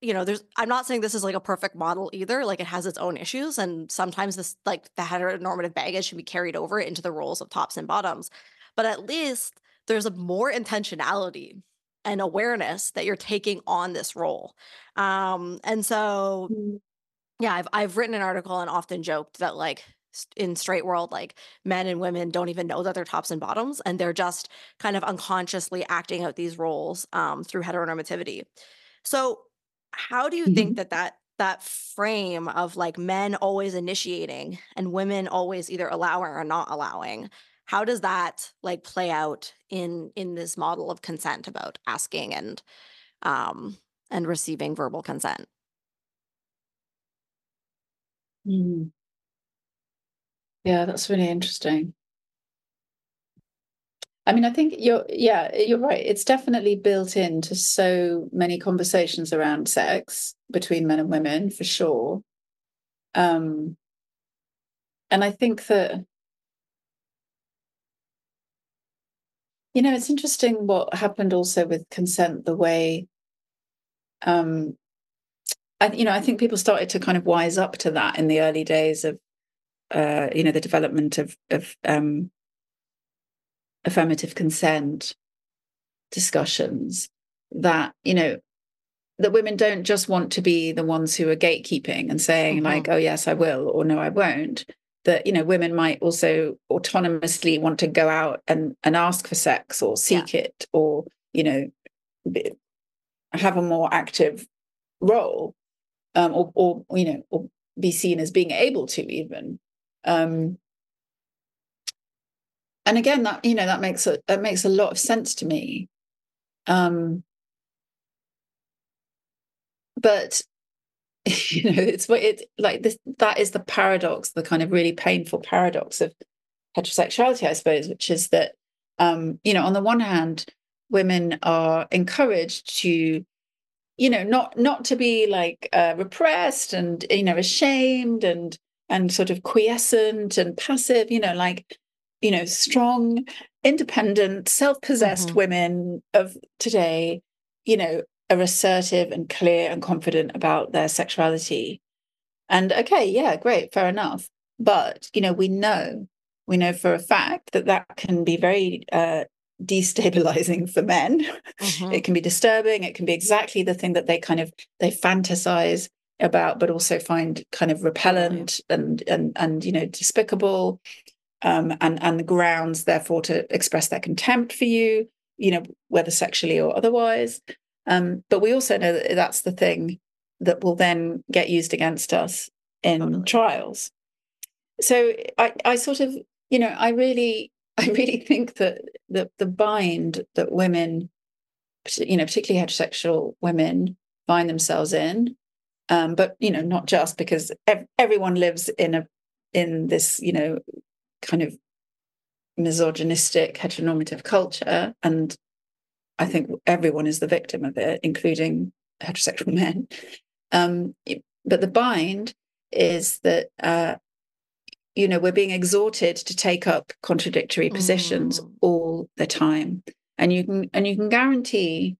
you know, there's I'm not saying this is like a perfect model either. Like it has its own issues and sometimes this like the heteronormative baggage should be carried over into the roles of tops and bottoms. But at least there's a more intentionality and awareness that you're taking on this role. Um and so Mhm. yeah, I've I've written an article and often joked that like in straight world like men and women don't even know that they're tops and bottoms and they're just kind of unconsciously acting out these roles um, through heteronormativity. So how do you think Mhm. that that that frame of like men always initiating and women always either allowing or not allowing how does that like play out in in this model of consent about asking and um and receiving verbal consent Mhm. Yeah, that's really interesting. I mean, I think you're, yeah, you're right. It's definitely built into so many conversations around sex between men and women, for sure. Um, and I think that, you know, it's interesting what happened also with consent, the way, um, I, you know, I think people started to kind of wise up to that in the early days of, uh, you know, the development of of um, affirmative consent discussions. That you know, that women don't just want to be the ones who are gatekeeping and saying Mhm. like, "Oh yes, I will," or "No, I won't." That you know, women might also autonomously want to go out and and ask for sex or seek it, or you know, be, have a more active role um, or, or you know, or be seen as being able to even. Um, and again, that you know, that makes a that makes a lot of sense to me. Um, but you know, it's what it like this. That is the paradox, the kind of really painful paradox of heterosexuality, I suppose, which is that um, you know, on the one hand, women are encouraged to you know not not to be like uh, repressed and you know ashamed and and sort of quiescent and passive you know like you know strong independent self-possessed Mhm. women of today you know are assertive and clear and confident about their sexuality. And okay, yeah, great, fair enough. But, you know, we know, we know for a fact that that can be very uh, destabilizing for men. Mm-hmm. It can be disturbing. It can be exactly the thing that they kind of, they fantasize about, but also find kind of repellent and, and, and, you know, despicable. Um, and, and the grounds, therefore, to express their contempt for you, you know, whether sexually or otherwise. Um, but we also know that that's the thing that will then get used against us in totally. trials. So I, I sort of, you know, I really, I really think that the the bind that women, you know, particularly heterosexual women, find themselves in, um, but you know, not just because ev- everyone lives in a in this, you know, kind of misogynistic heteronormative culture, and I think everyone is the victim of it, including heterosexual men. Um, but the bind is that uh, you know we're being exhorted to take up contradictory positions mm. all the time, and you can and you can guarantee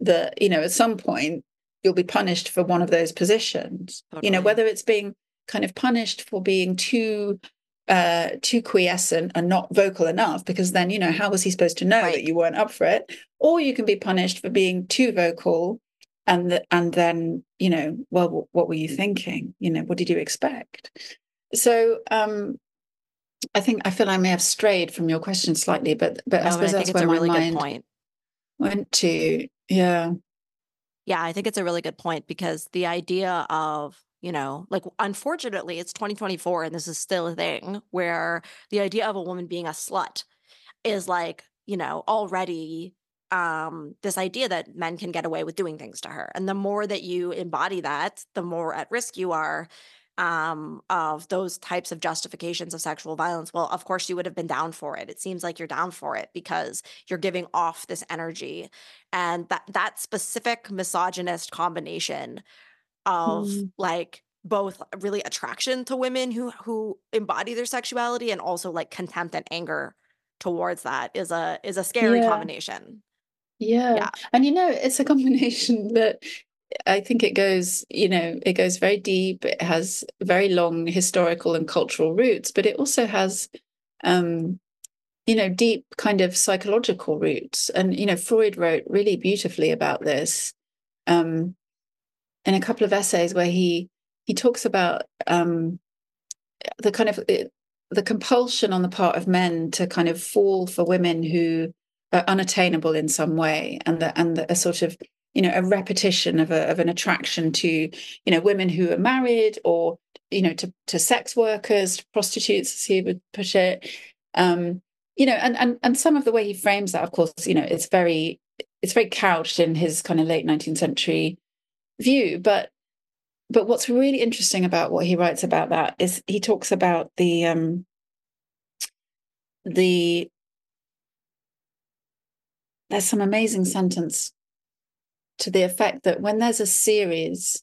that you know at some point you'll be punished for one of those positions. Totally. You know whether it's being kind of punished for being too uh, too quiescent and not vocal enough, because then, you know, how was he supposed to know right. that you weren't up for it? Or you can be punished for being too vocal and the, and then, you know, well, what were you thinking? You know, what did you expect? So um, I think I feel I may have strayed from your question slightly, but but no, I suppose I that's where my really mind point. went to. Yeah. Yeah, I think it's a really good point because the idea of you know like unfortunately it's 2024 and this is still a thing where the idea of a woman being a slut is like you know already um this idea that men can get away with doing things to her. And the more that you embody that the more at risk you are um of those types of justifications of sexual violence. Well of course you would have been down for it. It seems like you're down for it because you're giving off this energy. And that that specific misogynist combination of mm. like both really attraction to women who who embody their sexuality and also like contempt and anger towards that is a is a scary yeah. combination. Yeah. yeah. And you know, it's a combination that I think it goes, you know, it goes very deep. It has very long historical and cultural roots, but it also has um you know deep kind of psychological roots and you know freud wrote really beautifully about this um in a couple of essays where he he talks about um, the kind of the compulsion on the part of men to kind of fall for women who are unattainable in some way, and the, and the, a sort of you know a repetition of a, of an attraction to you know women who are married or you know to to sex workers, to prostitutes, as he would put it. Um, you know, and and and some of the way he frames that, of course, you know, it's very it's very couched in his kind of late 19th century view but but what's really interesting about what he writes about that is he talks about the um the there's some amazing sentence to the effect that when there's a series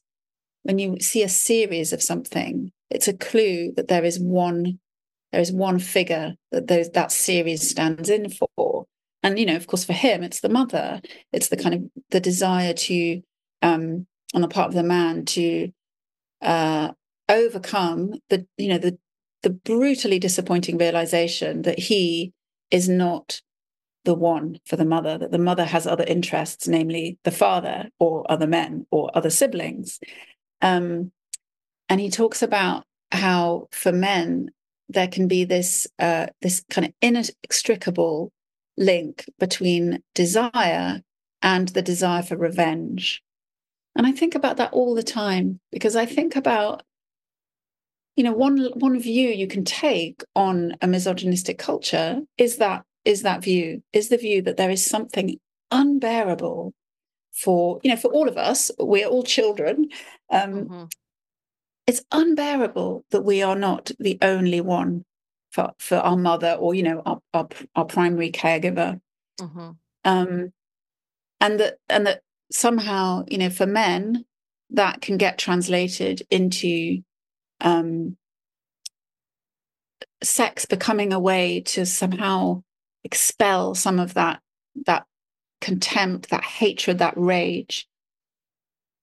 when you see a series of something it's a clue that there is one there is one figure that those that series stands in for. And you know of course for him it's the mother. It's the kind of the desire to um on the part of the man to uh, overcome the you know the the brutally disappointing realization that he is not the one for the mother that the mother has other interests namely the father or other men or other siblings. Um, and he talks about how for men there can be this uh, this kind of inextricable link between desire and the desire for revenge and I think about that all the time because I think about, you know, one one view you can take on a misogynistic culture is that is that view, is the view that there is something unbearable for, you know, for all of us, we're all children. Um, mm-hmm. It's unbearable that we are not the only one for, for our mother or, you know, our, our, our primary caregiver. Mm-hmm. Um, and that and that somehow, you know, for men, that can get translated into um, sex becoming a way to somehow expel some of that that contempt, that hatred, that rage.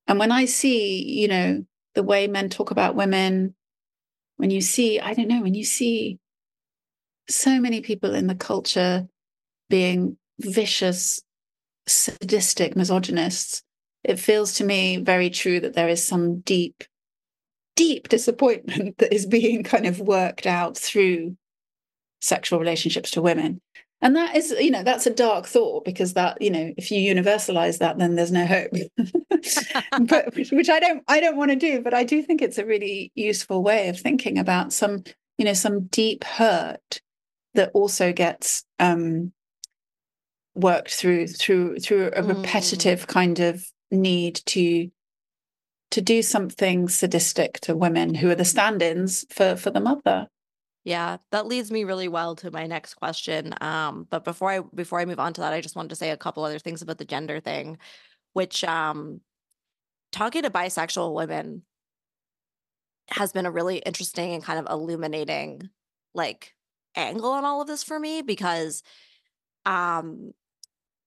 And when I see, you know, the way men talk about women, when you see, I don't know, when you see so many people in the culture being vicious, sadistic misogynists, it feels to me very true that there is some deep, deep disappointment that is being kind of worked out through sexual relationships to women. And that is you know that's a dark thought because that you know if you universalize that then there's no hope. But which i don't i don't want to do but i do think it's a really useful way of thinking about some you know some deep hurt that also gets um worked through through through a mm. repetitive kind of need to to do something sadistic to women who are the stand-ins for for the mother yeah, that leads me really well to my next question. Um, but before I before I move on to that, I just wanted to say a couple other things about the gender thing, which um talking to bisexual women has been a really interesting and kind of illuminating like angle on all of this for me because um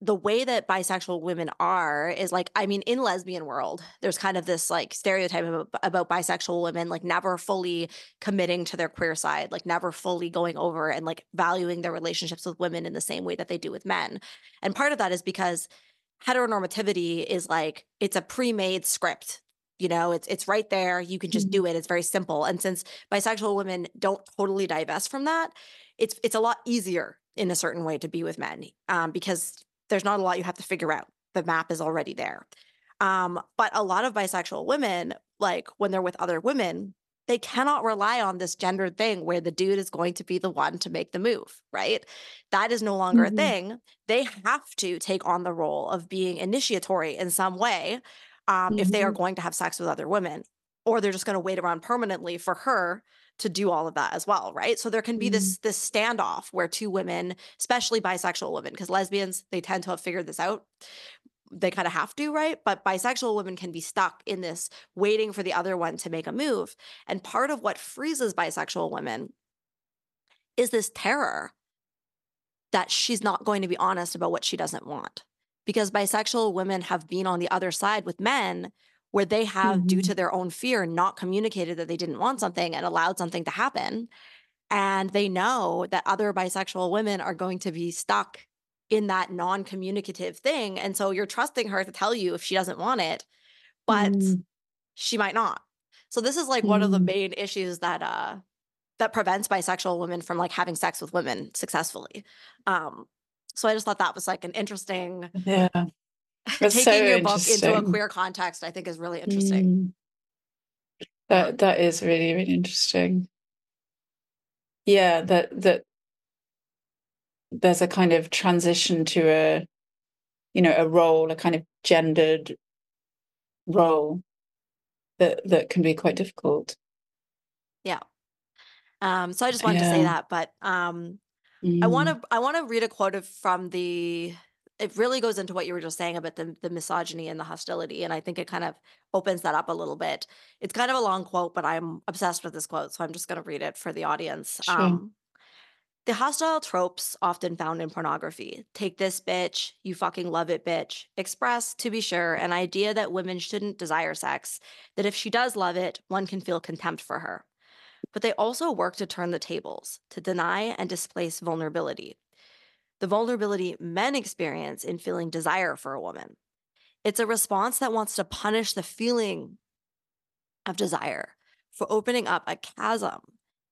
the way that bisexual women are is like i mean in lesbian world there's kind of this like stereotype about, about, bisexual women like never fully committing to their queer side like never fully going over and like valuing their relationships with women in the same way that they do with men and part of that is because heteronormativity is like it's a pre-made script you know it's it's right there you can just mm-hmm. do it it's very simple and since bisexual women don't totally divest from that it's it's a lot easier in a certain way to be with men um, because there's not a lot you have to figure out. The map is already there. Um, but a lot of bisexual women, like when they're with other women, they cannot rely on this gendered thing where the dude is going to be the one to make the move, right? That is no longer mm-hmm. a thing. They have to take on the role of being initiatory in some way um, mm-hmm. if they are mm-hmm. going to have sex with other women, or they're just going to wait around permanently for her to do all of that as well, right? So there can be mm-hmm. this this standoff where two women, especially bisexual women, because lesbians they tend to have figured this out. They kind of have to, right? But bisexual women can be stuck in this waiting for the other one to make a move. And part of what freezes bisexual women is this terror that she's not going to be honest about what she doesn't want. Because bisexual women have been on the other side with men where they have, mm-hmm. due to their own fear, not communicated that they didn't want something and allowed something to happen. And they know that other bisexual women are going to be stuck in that non communicative thing. And so you're trusting her to tell you if she doesn't want it, but mm. she might not. So this is like mm. one of the mm. main issues that uh that prevents bisexual women from like having sex with women successfully. Um so I just thought that was like an interesting yeah That's taking so your book into a queer context, I think, is really interesting. Mm. That that is really really interesting. Yeah, that that there's a kind of transition to a, you know, a role, a kind of gendered role that that can be quite difficult. Yeah. Um, so I just wanted yeah. to say that, but um, mm. I want to I want to read a quote from the it really goes into what you were just saying about the, the misogyny and the hostility. And I think it kind of opens that up a little bit. It's kind of a long quote, but I'm obsessed with this quote. So I'm just going to read it for the audience. Sure. Um, the hostile tropes often found in pornography take this bitch, you fucking love it bitch, express, to be sure, an idea that women shouldn't desire sex, that if she does love it, one can feel contempt for her. But they also work to turn the tables, to deny and displace vulnerability the vulnerability men experience in feeling desire for a woman. It's a response that wants to punish the feeling of desire for opening up a chasm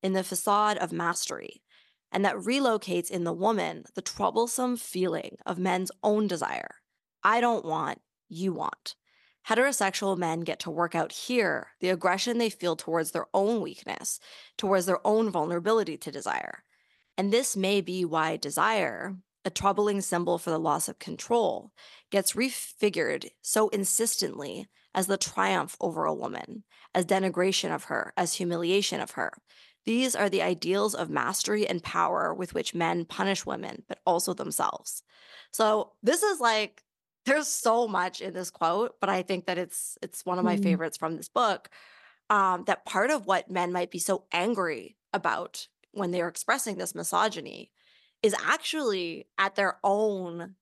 in the facade of mastery, and that relocates in the woman the troublesome feeling of men's own desire. I don't want, you want. Heterosexual men get to work out here the aggression they feel towards their own weakness, towards their own vulnerability to desire. And this may be why desire, a troubling symbol for the loss of control, gets refigured so insistently as the triumph over a woman, as denigration of her, as humiliation of her. These are the ideals of mastery and power with which men punish women, but also themselves. So this is like there's so much in this quote, but I think that it's it's one of my mm. favorites from this book. Um, that part of what men might be so angry about when they're expressing this misogyny is actually at their own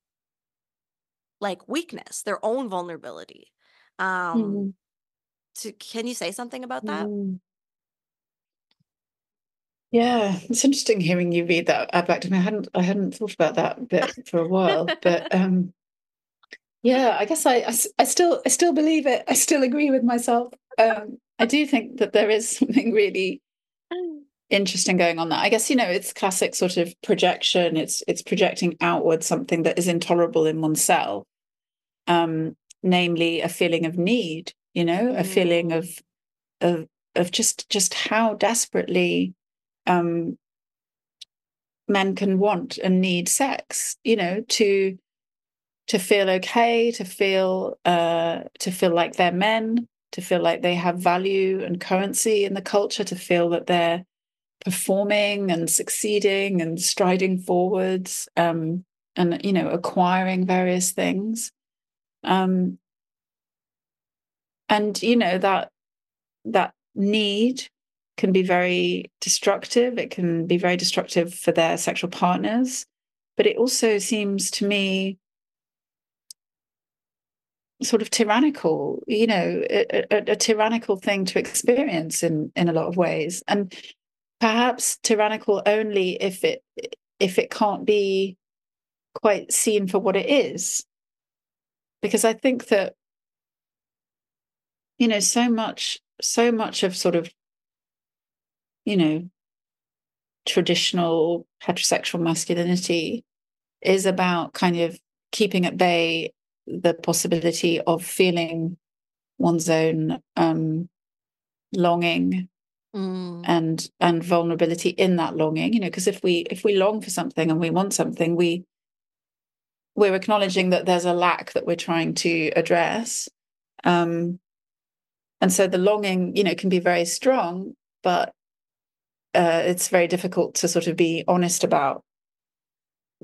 like weakness, their own vulnerability. Um, Mm, to, can you say something about that? mm. Yeah, it's interesting hearing you read that back to me. I hadn't I hadn't thought about that bit for a while, but um, yeah, I guess I, I still I still believe it. I still agree with myself. Um, I do think that there is something really interesting going on there. I guess you know it's classic sort of projection. It's it's projecting outward something that is intolerable in oneself, um, namely a feeling of need. You know, a feeling Mm, of of of just just how desperately um, men can want and need sex. You know, to to feel okay, to feel uh, to feel like they're men, to feel like they have value and currency in the culture, to feel that they're performing and succeeding and striding forwards, um, and you know, acquiring various things. Um, and you know that that need can be very destructive. It can be very destructive for their sexual partners, but it also seems to me sort of tyrannical, you know, a, a, a tyrannical thing to experience in in a lot of ways, and perhaps tyrannical only if it if it can't be quite seen for what it is. Because I think that you know so much so much of sort of you know traditional heterosexual masculinity is about kind of keeping at bay the possibility of feeling one's own um, longing mm, and and vulnerability in that longing you know because if we if we long for something and we want something we we're acknowledging that there's a lack that we're trying to address um and so the longing you know can be very strong but uh, it's very difficult to sort of be honest about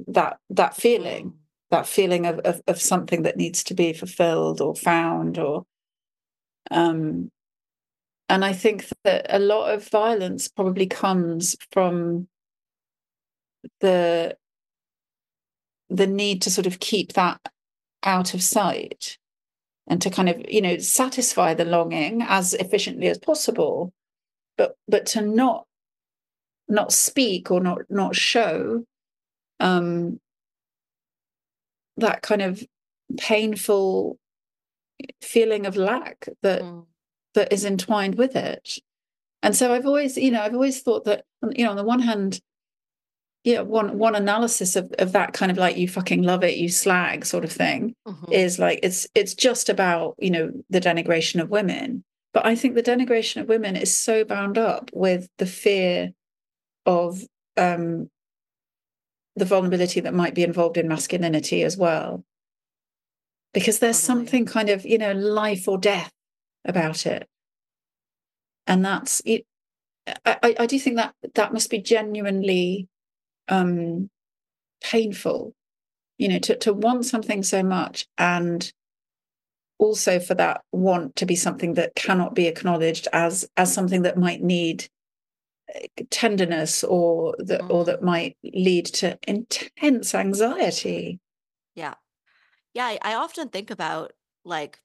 that that feeling mm, that feeling of, of of something that needs to be fulfilled or found or um and i think that a lot of violence probably comes from the the need to sort of keep that out of sight and to kind of you know satisfy the longing as efficiently as possible but but to not not speak or not not show um that kind of painful feeling of lack that mm, that is entwined with it. And so i've always you know i've always thought that you know on the one hand yeah one one analysis of, of that kind of like you fucking love it you slag sort of thing mhm, is like it's it's just about you know the denigration of women. But i think the denigration of women is so bound up with the fear of um the vulnerability that might be involved in masculinity as well. Because there's something kind of you know life or death about it. And that's it. I, I do think that that must be genuinely um painful you know to, to want something so much and also for that want to be something that cannot be acknowledged as as something that might need eh, tenderness or that or Mm, that might lead to intense anxiety. Yeah. Yeah, I, I often think about like,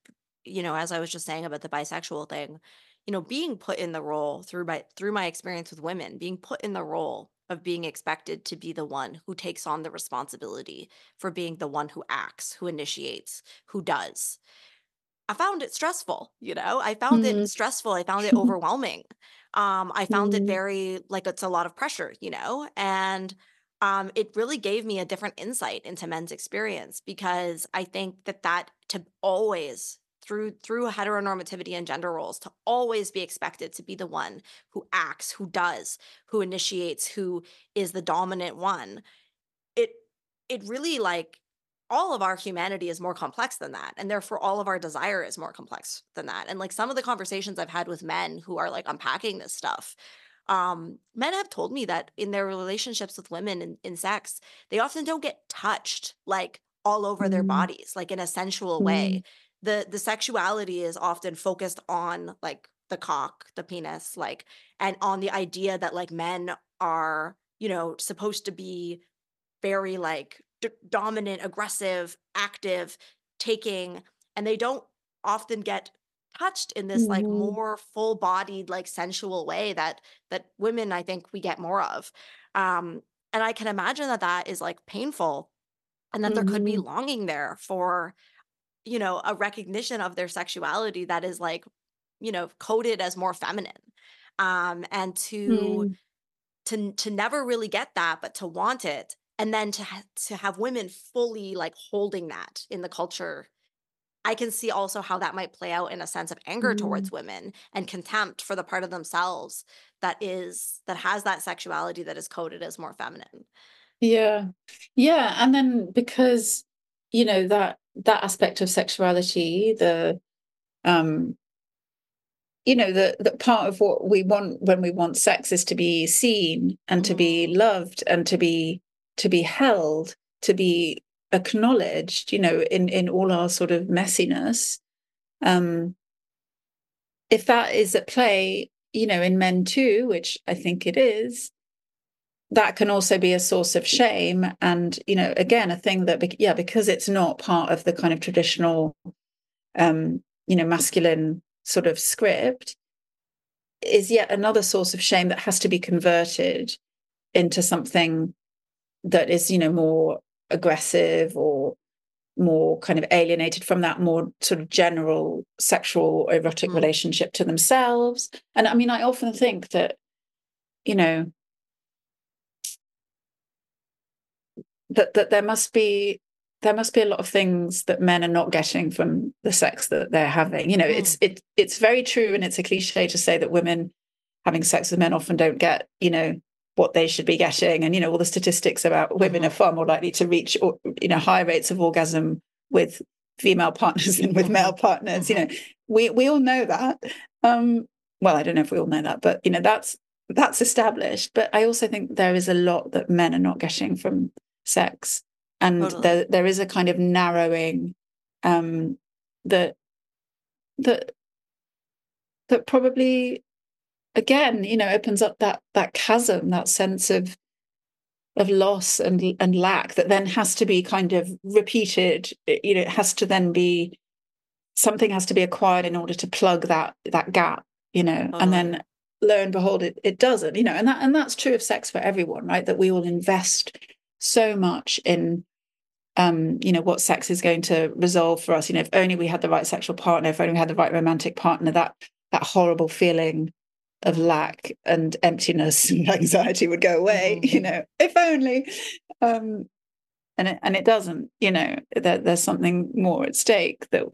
you know, as I was just saying about the bisexual thing, you know, being put in the role through my through my experience with women, being put in the role of being expected to be the one who takes on the responsibility for being the one who acts, who initiates, who does. I found it stressful, you know? I found it Mm, stressful. I found it overwhelming. Um, I found it mm, very like it's a lot of pressure, you know? And um, it really gave me a different insight into men's experience because I think that that to always through through heteronormativity and gender roles to always be expected to be the one who acts, who does, who initiates, who is the dominant one. It it really like all of our humanity is more complex than that and therefore all of our desire is more complex than that. And like some of the conversations i've had with men who are like unpacking this stuff um men have told me that in their relationships with women in, in sex they often don't get touched like all over their mm, bodies like in a sensual way. Mm, the the sexuality is often focused on like the cock the penis like and on the idea that like men are you know supposed to be very like d- dominant, aggressive, active, taking, and they don't often get touched in this like Mhm. more full-bodied like sensual way that that women I think we get more of. Um and I can imagine that that is like painful and that there could be Mhm. longing there for, you know, a recognition of their sexuality that is like, you know, coded as more feminine. Um and to Mm. to to never really get that but to want it and then to ha- to have women fully like holding that in the culture I can see also how that might play out in a sense of anger Mm. towards women and contempt for the part of themselves that is that has that sexuality that is coded as more feminine. Yeah. Yeah, and then because, you know, that that aspect of sexuality, the um you know, the the part of what we want when we want sex is to be seen and to be Mhm. loved and to be to be held, to be acknowledged, you know, in in all our sort of messiness. Um if that is at play, you know, in men too, which I think it is, that can also be a source of shame and you know again a thing that bec- yeah because it's not part of the kind of traditional um you know masculine sort of script is yet another source of shame that has to be converted into something that is you know more aggressive or more kind of alienated from that more sort of general sexual erotic Mhm. relationship to themselves and i mean i often think that you know that that there must be there must be a lot of things that men are not getting from the sex that they're having. You know, it's Mm. it it's very true, and it's a cliche to say that women having sex with men often don't get, you know, what they should be getting, and you know, all the statistics about women Mhm. are far more likely to reach, or, you know, high rates of orgasm with female partners than with male partners. You know, we we all know that. Um, well, I don't know if we all know that, but you know, that's that's established. But I also think there is a lot that men are not getting from sex. And Totally. there there is a kind of narrowing um that that that probably again you know opens up that that chasm that sense of of loss and and lack that then has to be kind of repeated. You know it has to then be something has to be acquired in order to plug that that gap you know? And then lo and behold it it doesn't you know? And that and that's true of sex for everyone right? That we will invest so much in um you know what sex is going to resolve for us. You know if only we had the right sexual partner if only we had the right romantic partner that that horrible feeling of lack and emptiness and anxiety would go away Mhm. you know if only. Um and it, and it doesn't you know there, there's something more at stake that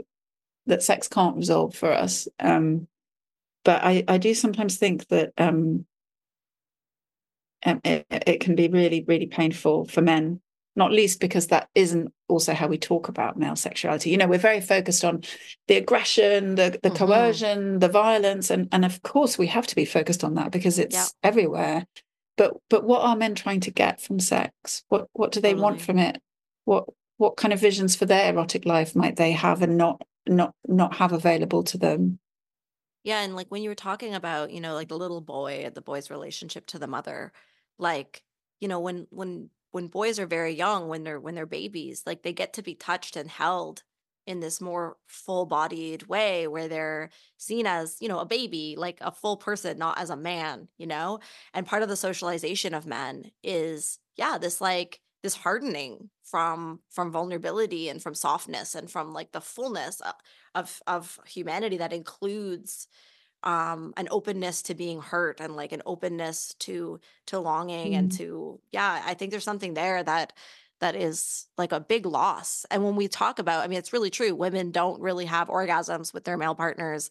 that sex can't resolve for us. Um but i i do sometimes think that um um, it, it can be really really painful for men not least because that isn't also how we talk about male sexuality. You know we're very focused on the aggression the the Mhm. coercion the violence and and of course we have to be focused on that because it's Yep. everywhere. But but what are men trying to get from sex? What what do they want from it? What what kind of visions for their erotic life might they have and not not not have available to them? Yeah, and like when you were talking about, you know, like the little boy and the boy's relationship to the mother, like, you know, when when when boys are very young, when they're when they're babies, like they get to be touched and held in this more full-bodied way where they're seen as, you know, a baby, like a full person, not as a man, you know? And part of the socialization of men is, yeah, this like this hardening from from vulnerability and from softness and from like the fullness of of, of humanity that includes um an openness to being hurt and like an openness to to longing and Mm. to yeah i think there's something there that that is like a big loss and when we talk about i mean it's really true women don't really have orgasms with their male partners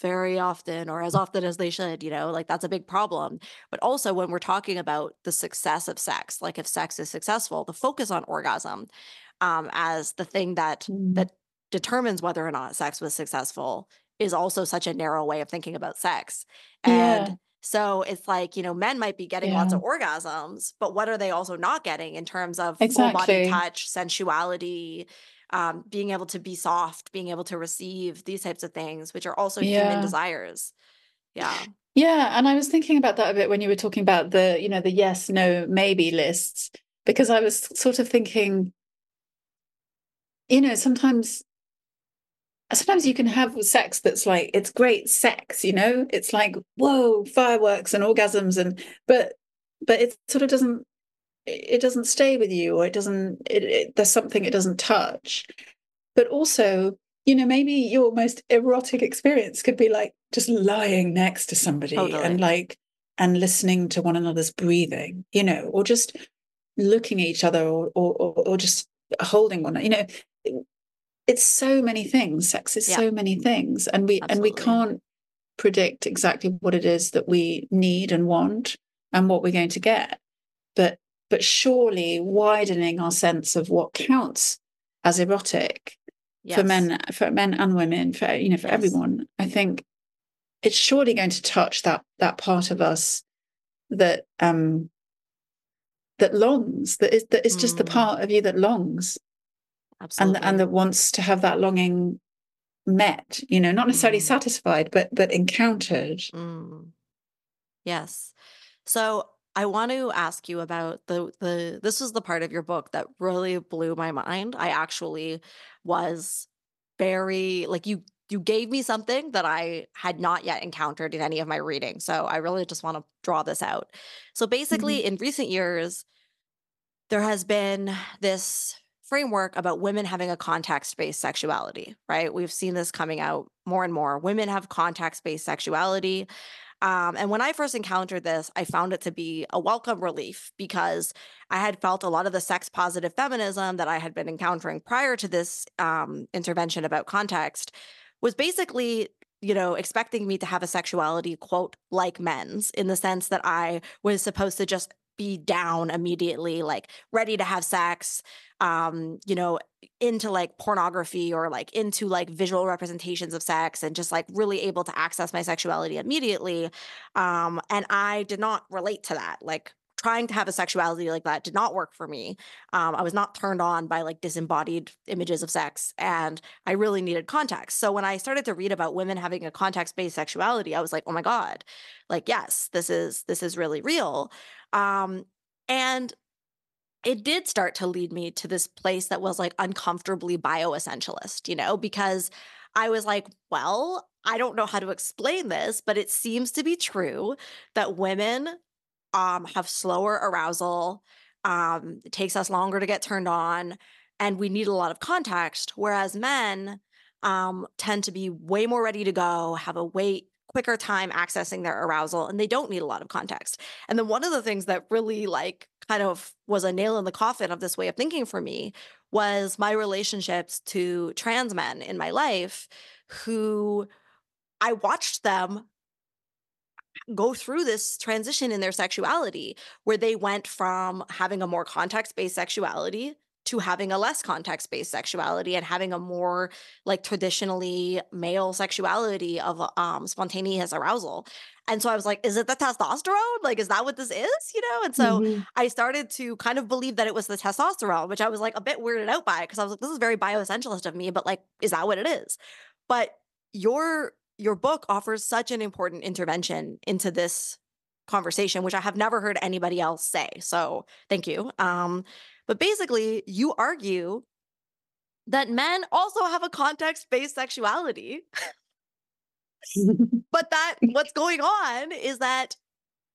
very often or as often as they should you know like that's a big problem but also when we're talking about the success of sex like if sex is successful the focus on orgasm um as the thing that Mm. that determines whether or not sex was successful is also such a narrow way of thinking about sex. yeah And so it's like, you know, men might be getting lots of orgasms, but what are they also not getting in terms of full body touch, sensuality, um, being able to be soft, being able to receive these types of things, which are also human desires. Yeah. Yeah, and I was thinking about that a bit when you were talking about the, you know, the yes, no, maybe lists, because I was sort of thinking, you know, sometimes sometimes you can have sex that's like it's great sex you know? It's like whoa fireworks and orgasms and but but it sort of doesn't it doesn't stay with you or it doesn't it, it, there's something it doesn't touch. But also you know maybe your most erotic experience could be like just lying next to somebody oh, totally. and like and listening to one another's breathing you know or just looking at each other or or, or just holding one you know it's so many things sex is yeah. so many things and we Absolutely. and we can't predict exactly what it is that we need and want and what we're going to get but but surely widening our sense of what counts as erotic yes. for men for men and women for you know for yes. everyone i think it's surely going to touch that that part of us that um that longs that is that is just mm. the part of you that longs Absolutely. and and that wants to have that longing met you know not necessarily mm. satisfied but but encountered mm. yes so i want to ask you about the the this was the part of your book that really blew my mind i actually was very like you you gave me something that I had not yet encountered in any of my reading. So I really just want to draw this out. So basically, mm-hmm. in recent years, there has been this framework about women having a context based sexuality, right? We've seen this coming out more and more. Women have context based sexuality. Um, and when I first encountered this, I found it to be a welcome relief because I had felt a lot of the sex positive feminism that I had been encountering prior to this um, intervention about context was basically you know, expecting me to have a sexuality, quote, like men's, in the sense that I was supposed to just be down immediately, like ready to have sex, um, you know, into like pornography or like into like visual representations of sex and just like really able to access my sexuality immediately. Um, and I did not relate to that. Like trying to have a sexuality like that did not work for me. Um, I was not turned on by like disembodied images of sex, and I really needed context. So when I started to read about women having a context-based sexuality, I was like, oh my god, like yes, this is this is really real. Um, and it did start to lead me to this place that was like uncomfortably bioessentialist, you know, because I was like, well, I don't know how to explain this, but it seems to be true that women um, have slower arousal. Um, it takes us longer to get turned on, and we need a lot of context. Whereas men um, tend to be way more ready to go, have a way quicker time accessing their arousal, and they don't need a lot of context. And then one of the things that really like kind of was a nail in the coffin of this way of thinking for me was my relationships to trans men in my life who I watched them go through this transition in their sexuality where they went from having a more context based sexuality to having a less context based sexuality and having a more like traditionally male sexuality of um spontaneous arousal. And so I was like, is it the testosterone? Like, is that what this is? You know? And so mm-hmm. I started to kind of believe that it was the testosterone, which I was like a bit weirded out by because I was like, this is very bioessentialist of me, but like, is that what it is? But your your book offers such an important intervention into this conversation, which I have never heard anybody else say. So thank you. Um, but basically, you argue that men also have a context based sexuality. but that what's going on is that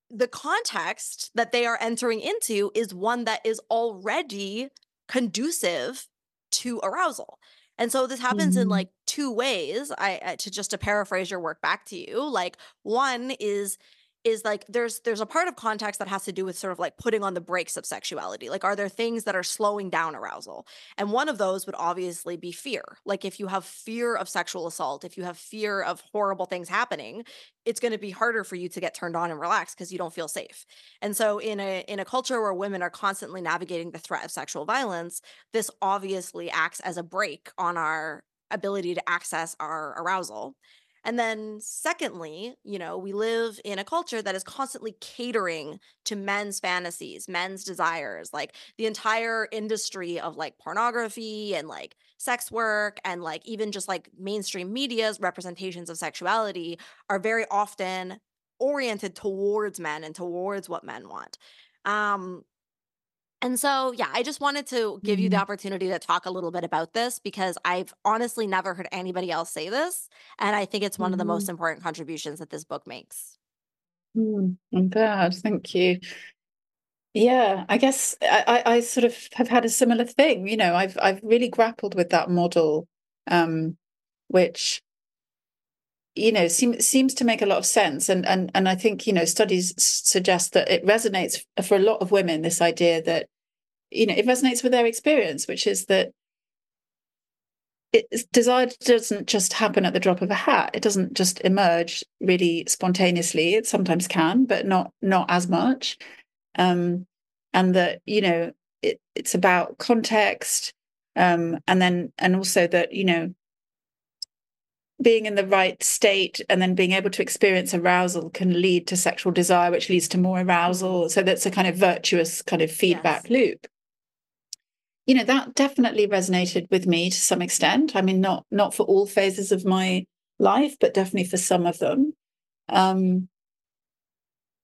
the context that they are entering into is one that is already conducive to arousal. And so this happens mm-hmm. in like two ways. I, I to just to paraphrase your work back to you. Like one is is like there's there's a part of context that has to do with sort of like putting on the brakes of sexuality. Like are there things that are slowing down arousal? And one of those would obviously be fear. Like if you have fear of sexual assault if you have fear of horrible things happening it's going to be harder for you to get turned on and relax because you don't feel safe. And so in a in a culture where women are constantly navigating the threat of sexual violence this obviously acts as a brake on our ability to access our arousal and then, secondly, you know, we live in a culture that is constantly catering to men's fantasies, men's desires. Like the entire industry of like pornography and like sex work and like even just like mainstream media's representations of sexuality are very often oriented towards men and towards what men want. Um, And so, yeah, I just wanted to give you the Mm. opportunity to talk a little bit about this because I've honestly never heard anybody else say this. And I think it's one of the most Mhm. important contributions that this book makes. Mm, I'm glad. Thank you. Yeah, I guess I, I, I sort of have had a similar thing. You know, I've I've really grappled with that model, um, which you know seems seems to make a lot of sense, and and and I think you know studies suggest that it resonates for a lot of women. This idea that you know it resonates with their experience, which is that it, desire doesn't just happen at the drop of a hat. It doesn't just emerge really spontaneously. It sometimes can, but not not as much um, and that you know it, it's about context um, and then and also that you know being in the right state and then being able to experience arousal can lead to sexual desire which leads to more arousal so that's a kind of virtuous kind of feedback Yes. loop you know that definitely resonated with me to some extent i mean not not for all phases of my life but definitely for some of them um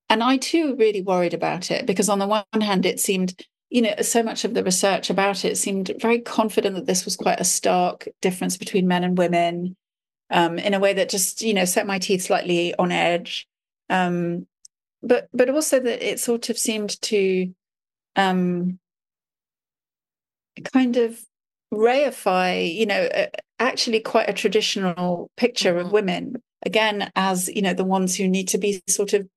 and I too really worried about it because, on the one hand, it seemed, you know, so much of the research about it seemed very confident that this was quite a stark difference between men and women um, in a way that just, you know, set my teeth slightly on edge. Um, but but also that it sort of seemed to um, kind of reify, you know, actually quite a traditional picture of Mhm. women again as you know the ones who need to be sort of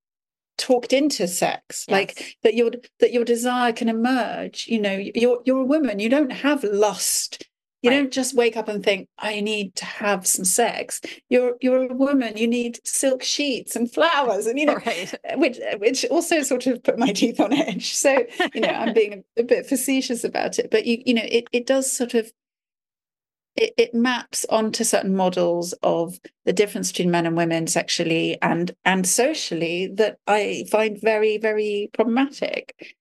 talked into sex Yes. like that your that your desire can emerge you know you're you're a woman you don't have lust you Right. don't just wake up and think i need to have some sex you're you're a woman you need silk sheets and flowers and you know Right. which which also sort of put my teeth on edge so you know i'm being a, a bit facetious about it but you you know it it does sort of it, it maps onto certain models of the difference between men and women sexually and and socially that I find very very problematic.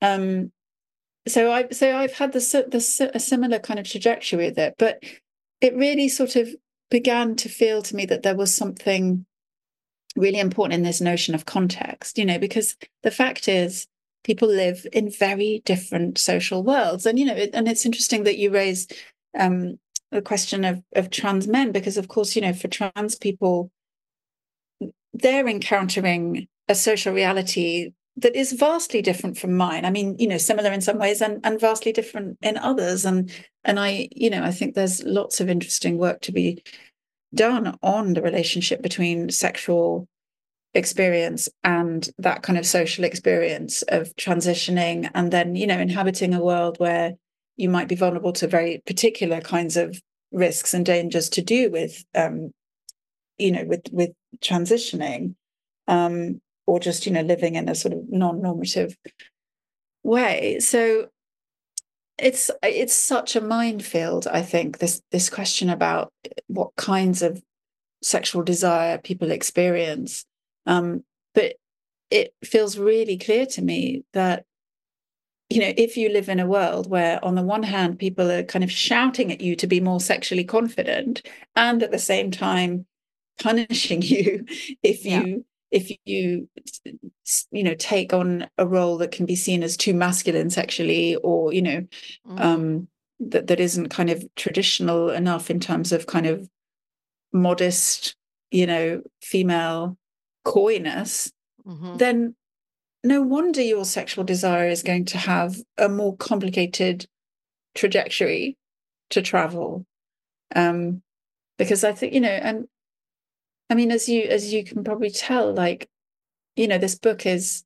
Um, so I so I've had the the a similar kind of trajectory with it, but it really sort of began to feel to me that there was something really important in this notion of context. You know, because the fact is people live in very different social worlds, and you know, it, and it's interesting that you raise um, the question of of trans men because, of course, you know, for trans people, they're encountering a social reality that is vastly different from mine. I mean, you know, similar in some ways and, and vastly different in others. And and I, you know, I think there's lots of interesting work to be done on the relationship between sexual experience and that kind of social experience of transitioning and then, you know, inhabiting a world where you might be vulnerable to very particular kinds of risks and dangers to do with um, you know, with with transitioning. Um, or just you know living in a sort of non-normative way. So it's it's such a minefield i think this this question about what kinds of sexual desire people experience. Um, but it feels really clear to me that you know if you live in a world where on the one hand people are kind of shouting at you to be more sexually confident and at the same time punishing you if you if you you know take on a role that can be seen as too masculine sexually or you know Mhm. um that that isn't kind of traditional enough in terms of kind of modest you know female coyness Mhm. then no wonder your sexual desire is going to have a more complicated trajectory to travel um because i think you know and i mean as you as you can probably tell like you know this book is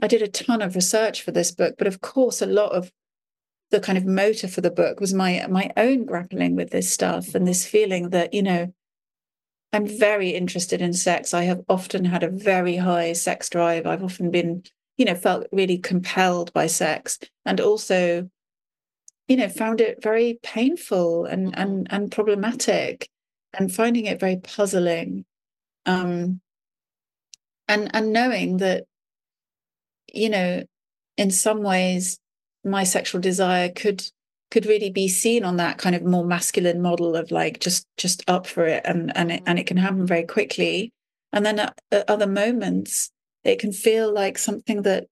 i did a ton of research for this book but of course a lot of the kind of motor for the book was my my own grappling with this stuff and this feeling that you know i'm very interested in sex. I have often had a very high sex drive. I've often been you know felt really compelled by sex and also you know found it very painful and Mhm. and and problematic and finding it very puzzling um and and knowing that you know in some ways my sexual desire could could really be seen on that kind of more masculine model of like just just up for it and and it, and it can happen very quickly. And then at, at other moments it can feel like something that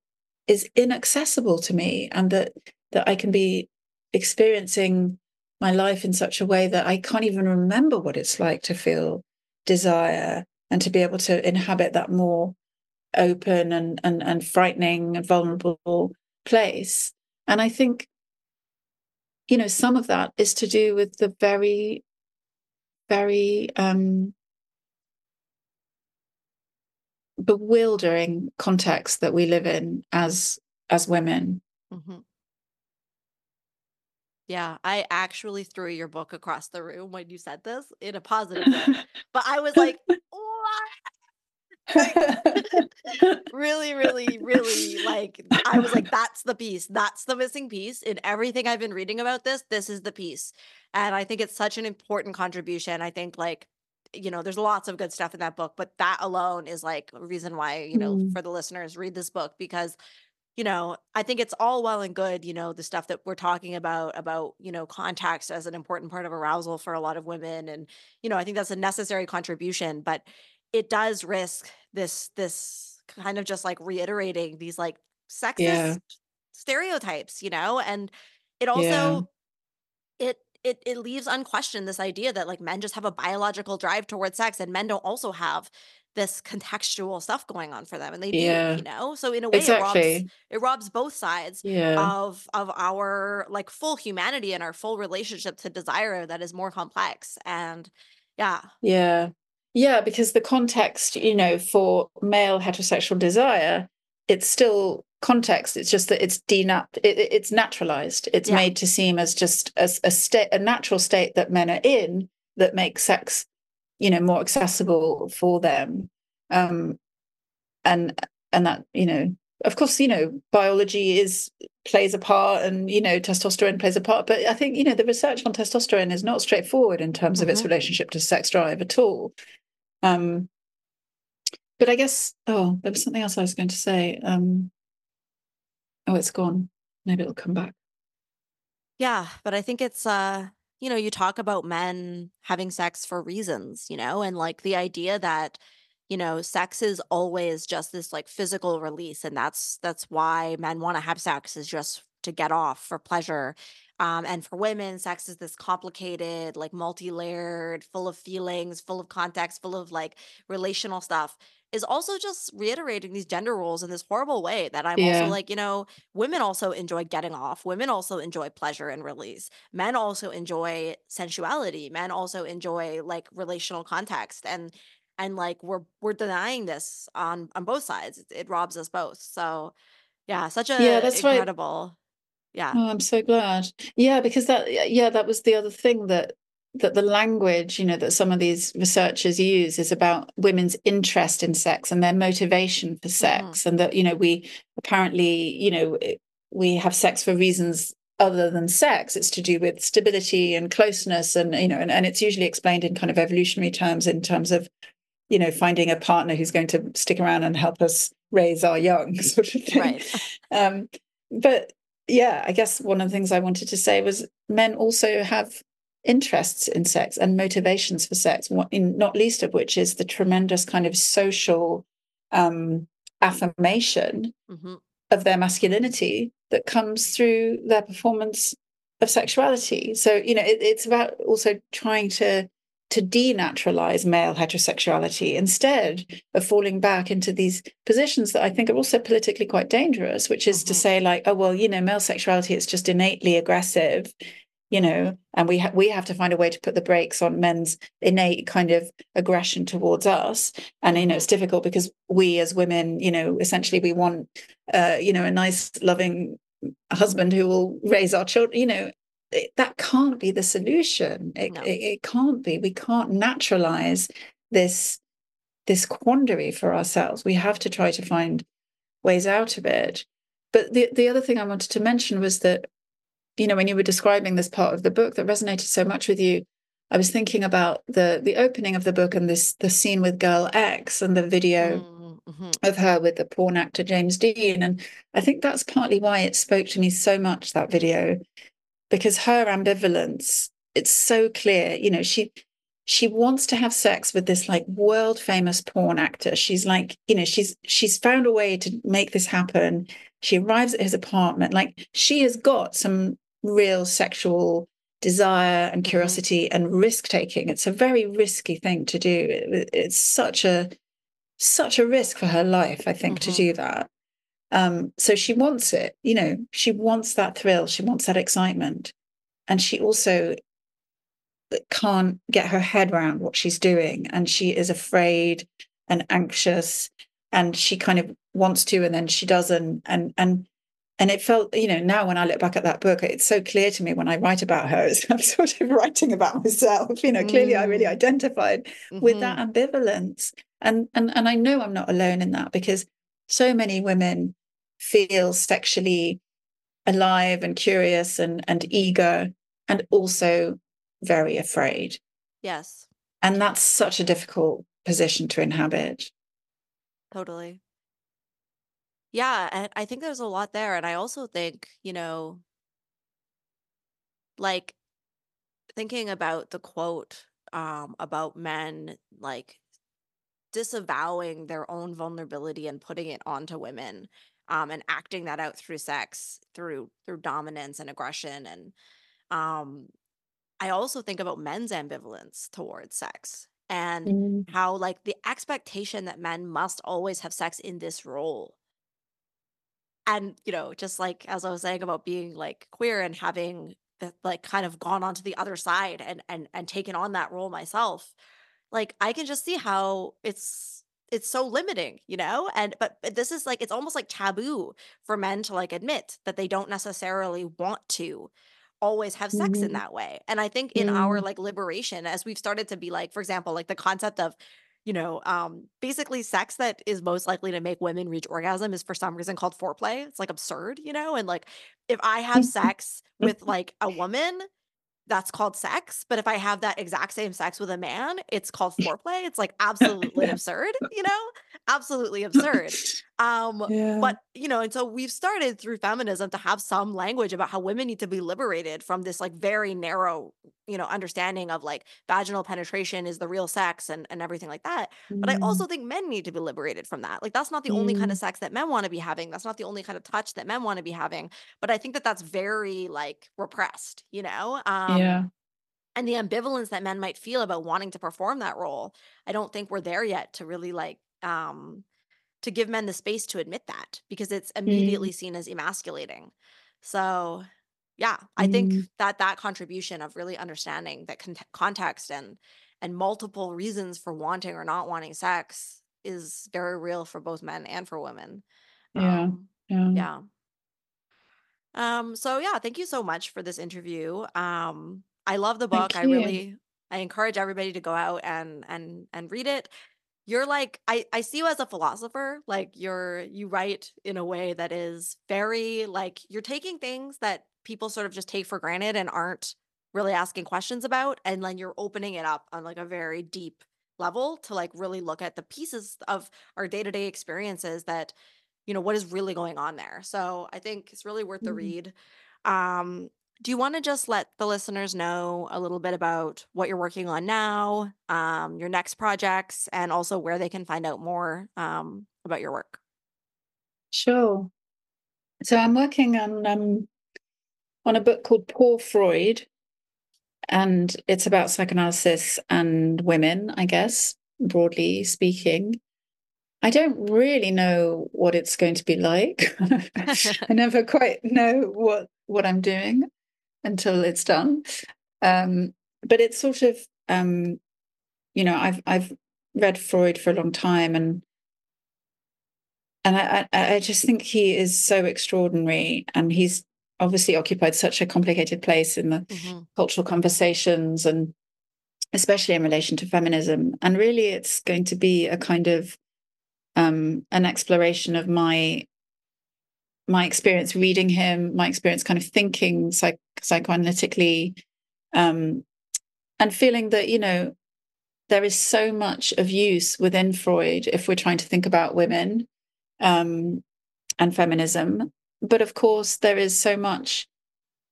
is inaccessible to me and that that I can be experiencing my life in such a way that I can't even remember what it's like to feel desire and to be able to inhabit that more open and and, and frightening and vulnerable place. And I think, you know, some of that is to do with the very, very um, bewildering context that we live in as as women. Mm-hmm. Yeah, I actually threw your book across the room when you said this in a positive way. but I was like, really, really, really like I was like, that's the piece. That's the missing piece. In everything I've been reading about this, this is the piece. And I think it's such an important contribution. I think like you know, there's lots of good stuff in that book, but that alone is like a reason why, you know, mm. for the listeners, read this book because, you know, I think it's all well and good, you know, the stuff that we're talking about, about, you know, context as an important part of arousal for a lot of women. And, you know, I think that's a necessary contribution, but it does risk this, this kind of just like reiterating these like sexist yeah. stereotypes, you know, and it also, yeah. it it it leaves unquestioned this idea that like men just have a biological drive towards sex and men don't also have this contextual stuff going on for them and they do yeah. you know so in a way exactly. it robs it robs both sides yeah. of of our like full humanity and our full relationship to desire that is more complex and yeah yeah yeah because the context you know for male heterosexual desire it's still context it's just that it's denat it, it's naturalized it's yeah. made to seem as just as a state a natural state that men are in that makes sex you know more accessible for them um and and that you know of course you know biology is plays a part and you know testosterone plays a part but i think you know the research on testosterone is not straightforward in terms mm-hmm. of its mm-hmm. relationship to sex drive at all um but i guess oh there was something else i was going to say um oh, it's gone. Maybe it'll come back. Yeah, but I think it's uh, you know, you talk about men having sex for reasons, you know, and like the idea that you know, sex is always just this like physical release and that's that's why men want to have sex is just to get off for pleasure. Um, and for women, sex is this complicated, like multi layered, full of feelings, full of context, full of like relational stuff is also just reiterating these gender roles in this horrible way that I'm yeah. also like, you know, women also enjoy getting off. Women also enjoy pleasure and release. Men also enjoy sensuality. Men also enjoy like relational context and and like we're we're denying this on on both sides. It, it robs us both. So yeah, such a yeah, that's incredible. Right. Yeah. Oh, I'm so glad. Yeah, because that yeah, that was the other thing that that the language you know that some of these researchers use is about women's interest in sex and their motivation for sex mm-hmm. and that you know we apparently you know we have sex for reasons other than sex it's to do with stability and closeness and you know and, and it's usually explained in kind of evolutionary terms in terms of you know finding a partner who's going to stick around and help us raise our young sort of thing right. um, but yeah i guess one of the things i wanted to say was men also have interests in sex and motivations for sex, in, not least of which is the tremendous kind of social um, affirmation mm-hmm. of their masculinity that comes through their performance of sexuality. So, you know, it, it's about also trying to to denaturalize male heterosexuality instead of falling back into these positions that I think are also politically quite dangerous, which is mm-hmm. to say, like, oh, well, you know, male sexuality is just innately aggressive you know and we ha- we have to find a way to put the brakes on men's innate kind of aggression towards us. And you know it's difficult because we as women you know essentially we want uh you know a nice loving husband who will raise our children you know it, that can't be the solution. It, no. it, it can't be. We can't naturalize this this quandary for ourselves. We have to try to find ways out of it. But the the other thing i wanted to mention was that you know, when you were describing this part of the book that resonated so much with you, I was thinking about the the opening of the book and this the scene with girl X and the video mm-hmm. of her with the porn actor James Deen. And I think that's partly why it spoke to me so much, that video, because her ambivalence, it's so clear. You know, she she wants to have sex with this like world famous porn actor. She's like, you know, she's she's found a way to make this happen. She arrives at his apartment. Like she has got some real sexual desire and mm-hmm. curiosity mm-hmm. and risk taking. It's a very risky thing to do. It, it's such a such a risk for her life, I think, mm-hmm. to do that. Um, so she wants it, you know, she wants that thrill, she wants that excitement. And she also can't get her head around what she's doing. And she is afraid and anxious and she kind of wants to and then she doesn't. And and and it felt, you know, now when I look back at that book, it's so clear to me when I write about her, I'm sort of writing about myself. You know, clearly I really mm. identified mm-hmm. with that mm-hmm. ambivalence. And and and I know I'm not alone in that because so many women feel sexually alive and curious and, and eager and also very afraid. Yes. And that's such a difficult position to inhabit. Totally. Yeah, and I think there's a lot there. And I also think, you know, like thinking about the quote um, about men like disavowing their own vulnerability and putting it onto women um, and acting that out through sex, through through dominance and aggression, and um, I also think about men's ambivalence towards sex and mm. how like the expectation that men must always have sex in this role. And you know, just like as I was saying about being like queer and having like kind of gone onto the other side and and and taken on that role myself, like I can just see how it's it's so limiting, you know? And but, but this is like it's almost like taboo for men to like admit that they don't necessarily want to always have sex mm-hmm. in that way. And I think in mm-hmm. our like liberation as we've started to be like for example, like the concept of you know, um, basically sex that is most likely to make women reach orgasm is for some reason called foreplay. It's like absurd, you know? And like if I have sex with like a woman, that's called sex. But if I have that exact same sex with a man, it's called foreplay. It's like absolutely absurd, you know? Absolutely absurd. Um, yeah. but you know, and so we've started through feminism to have some language about how women need to be liberated from this like very narrow, you know, understanding of like vaginal penetration is the real sex and, and everything like that. Mm. But I also think men need to be liberated from that. Like that's not the mm. only kind of mm. sex that men want to be having. That's not the only kind of touch that men want to be having. But I think that that's very like repressed, you know? Um, yeah and the ambivalence that men might feel about wanting to perform that role i don't think we're there yet to really like um to give men the space to admit that because it's immediately mm. seen as emasculating. So, yeah, I mm. think that that contribution of really understanding that con- context and and multiple reasons for wanting or not wanting sex is very real for both men and for women. Yeah. Um, yeah. Yeah. Um so yeah, thank you so much for this interview. Um I love the book. I really I encourage everybody to go out and and and read it you're like I I see you as a philosopher. Like you're you write in a way that is very like you're taking things that people sort of just take for granted and aren't really asking questions about and then you're opening it up on like a very deep level to like really look at the pieces of our day-to-day experiences that you know what is really going on there. So I think it's really worth the mm-hmm. read. Um do you want to just let the listeners know a little bit about what you're working on now, um, your next projects, and also where they can find out more um, about your work? Sure. So I'm working on um, on a book called Poor Freud, and it's about psychoanalysis and women, I guess, broadly speaking. I don't really know what it's going to be like. I never quite know what what I'm doing until it's done. Um, but it's sort of, um, you know, I've I've read Freud for a long time, and and I, I just think he is so extraordinary, and he's obviously occupied such a complicated place in the mm-hmm. cultural conversations, and especially in relation to feminism. And really, it's going to be a kind of um, an exploration of my my experience reading him, my experience kind of thinking psych- psychoanalytically, um, and feeling that, you know, there is so much of use within Freud if we're trying to think about women um, and feminism. But of course, there is so much,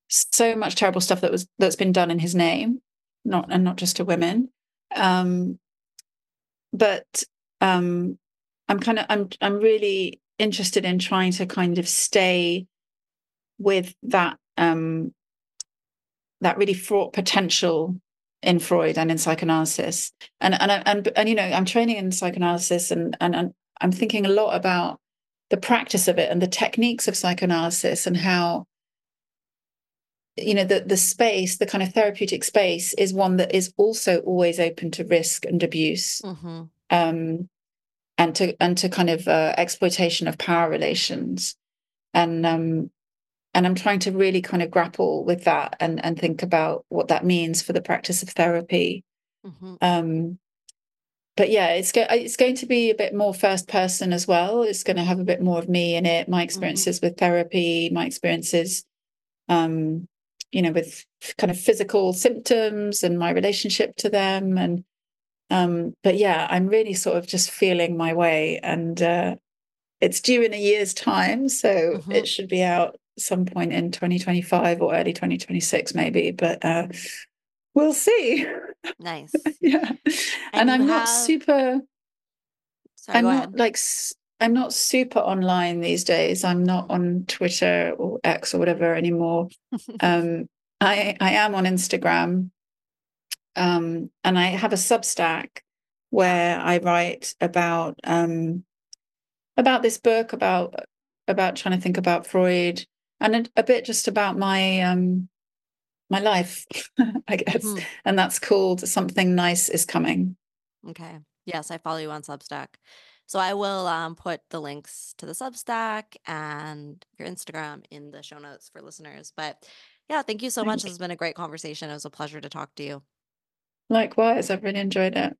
so much terrible stuff that was that's been done in his name, not and not just to women. Um, but um, I'm kind of I'm I'm really interested in trying to kind of stay with that um, that really fraught potential in Freud and in psychoanalysis. And and and and you know, I'm training in psychoanalysis and and, and I'm thinking a lot about the practice of it and the techniques of psychoanalysis and how you know the the space the kind of therapeutic space is one that is also always open to risk and abuse mm-hmm. um, and to and to kind of uh, exploitation of power relations and um, and i'm trying to really kind of grapple with that and and think about what that means for the practice of therapy mm-hmm. um, but yeah it's go- it's going to be a bit more first person as well it's going to have a bit more of me in it my mm-hmm. experiences mm-hmm. with therapy my experiences um, you know, with kind of physical symptoms and my relationship to them. And, um, but yeah, I'm really sort of just feeling my way. And uh, it's due in a year's time. So mm-hmm. it should be out some point in 2025 or early 2026, maybe. But uh, we'll see. Nice. yeah. And, and I'm have... not super. Sorry, I'm not like I'm not super online these days. I'm not on Twitter or X or whatever anymore. um, I I am on Instagram, um, and I have a Substack where I write about um, about this book about about trying to think about Freud and a, a bit just about my um, my life, I guess. Mm-hmm. And that's called Something Nice is Coming. Okay. Yes, I follow you on Substack. So I will um, put the links to the Substack and your Instagram in the show notes for listeners. But yeah, thank you so much. This has been a great conversation. It was a pleasure to talk to you. Likewise, I've really enjoyed it.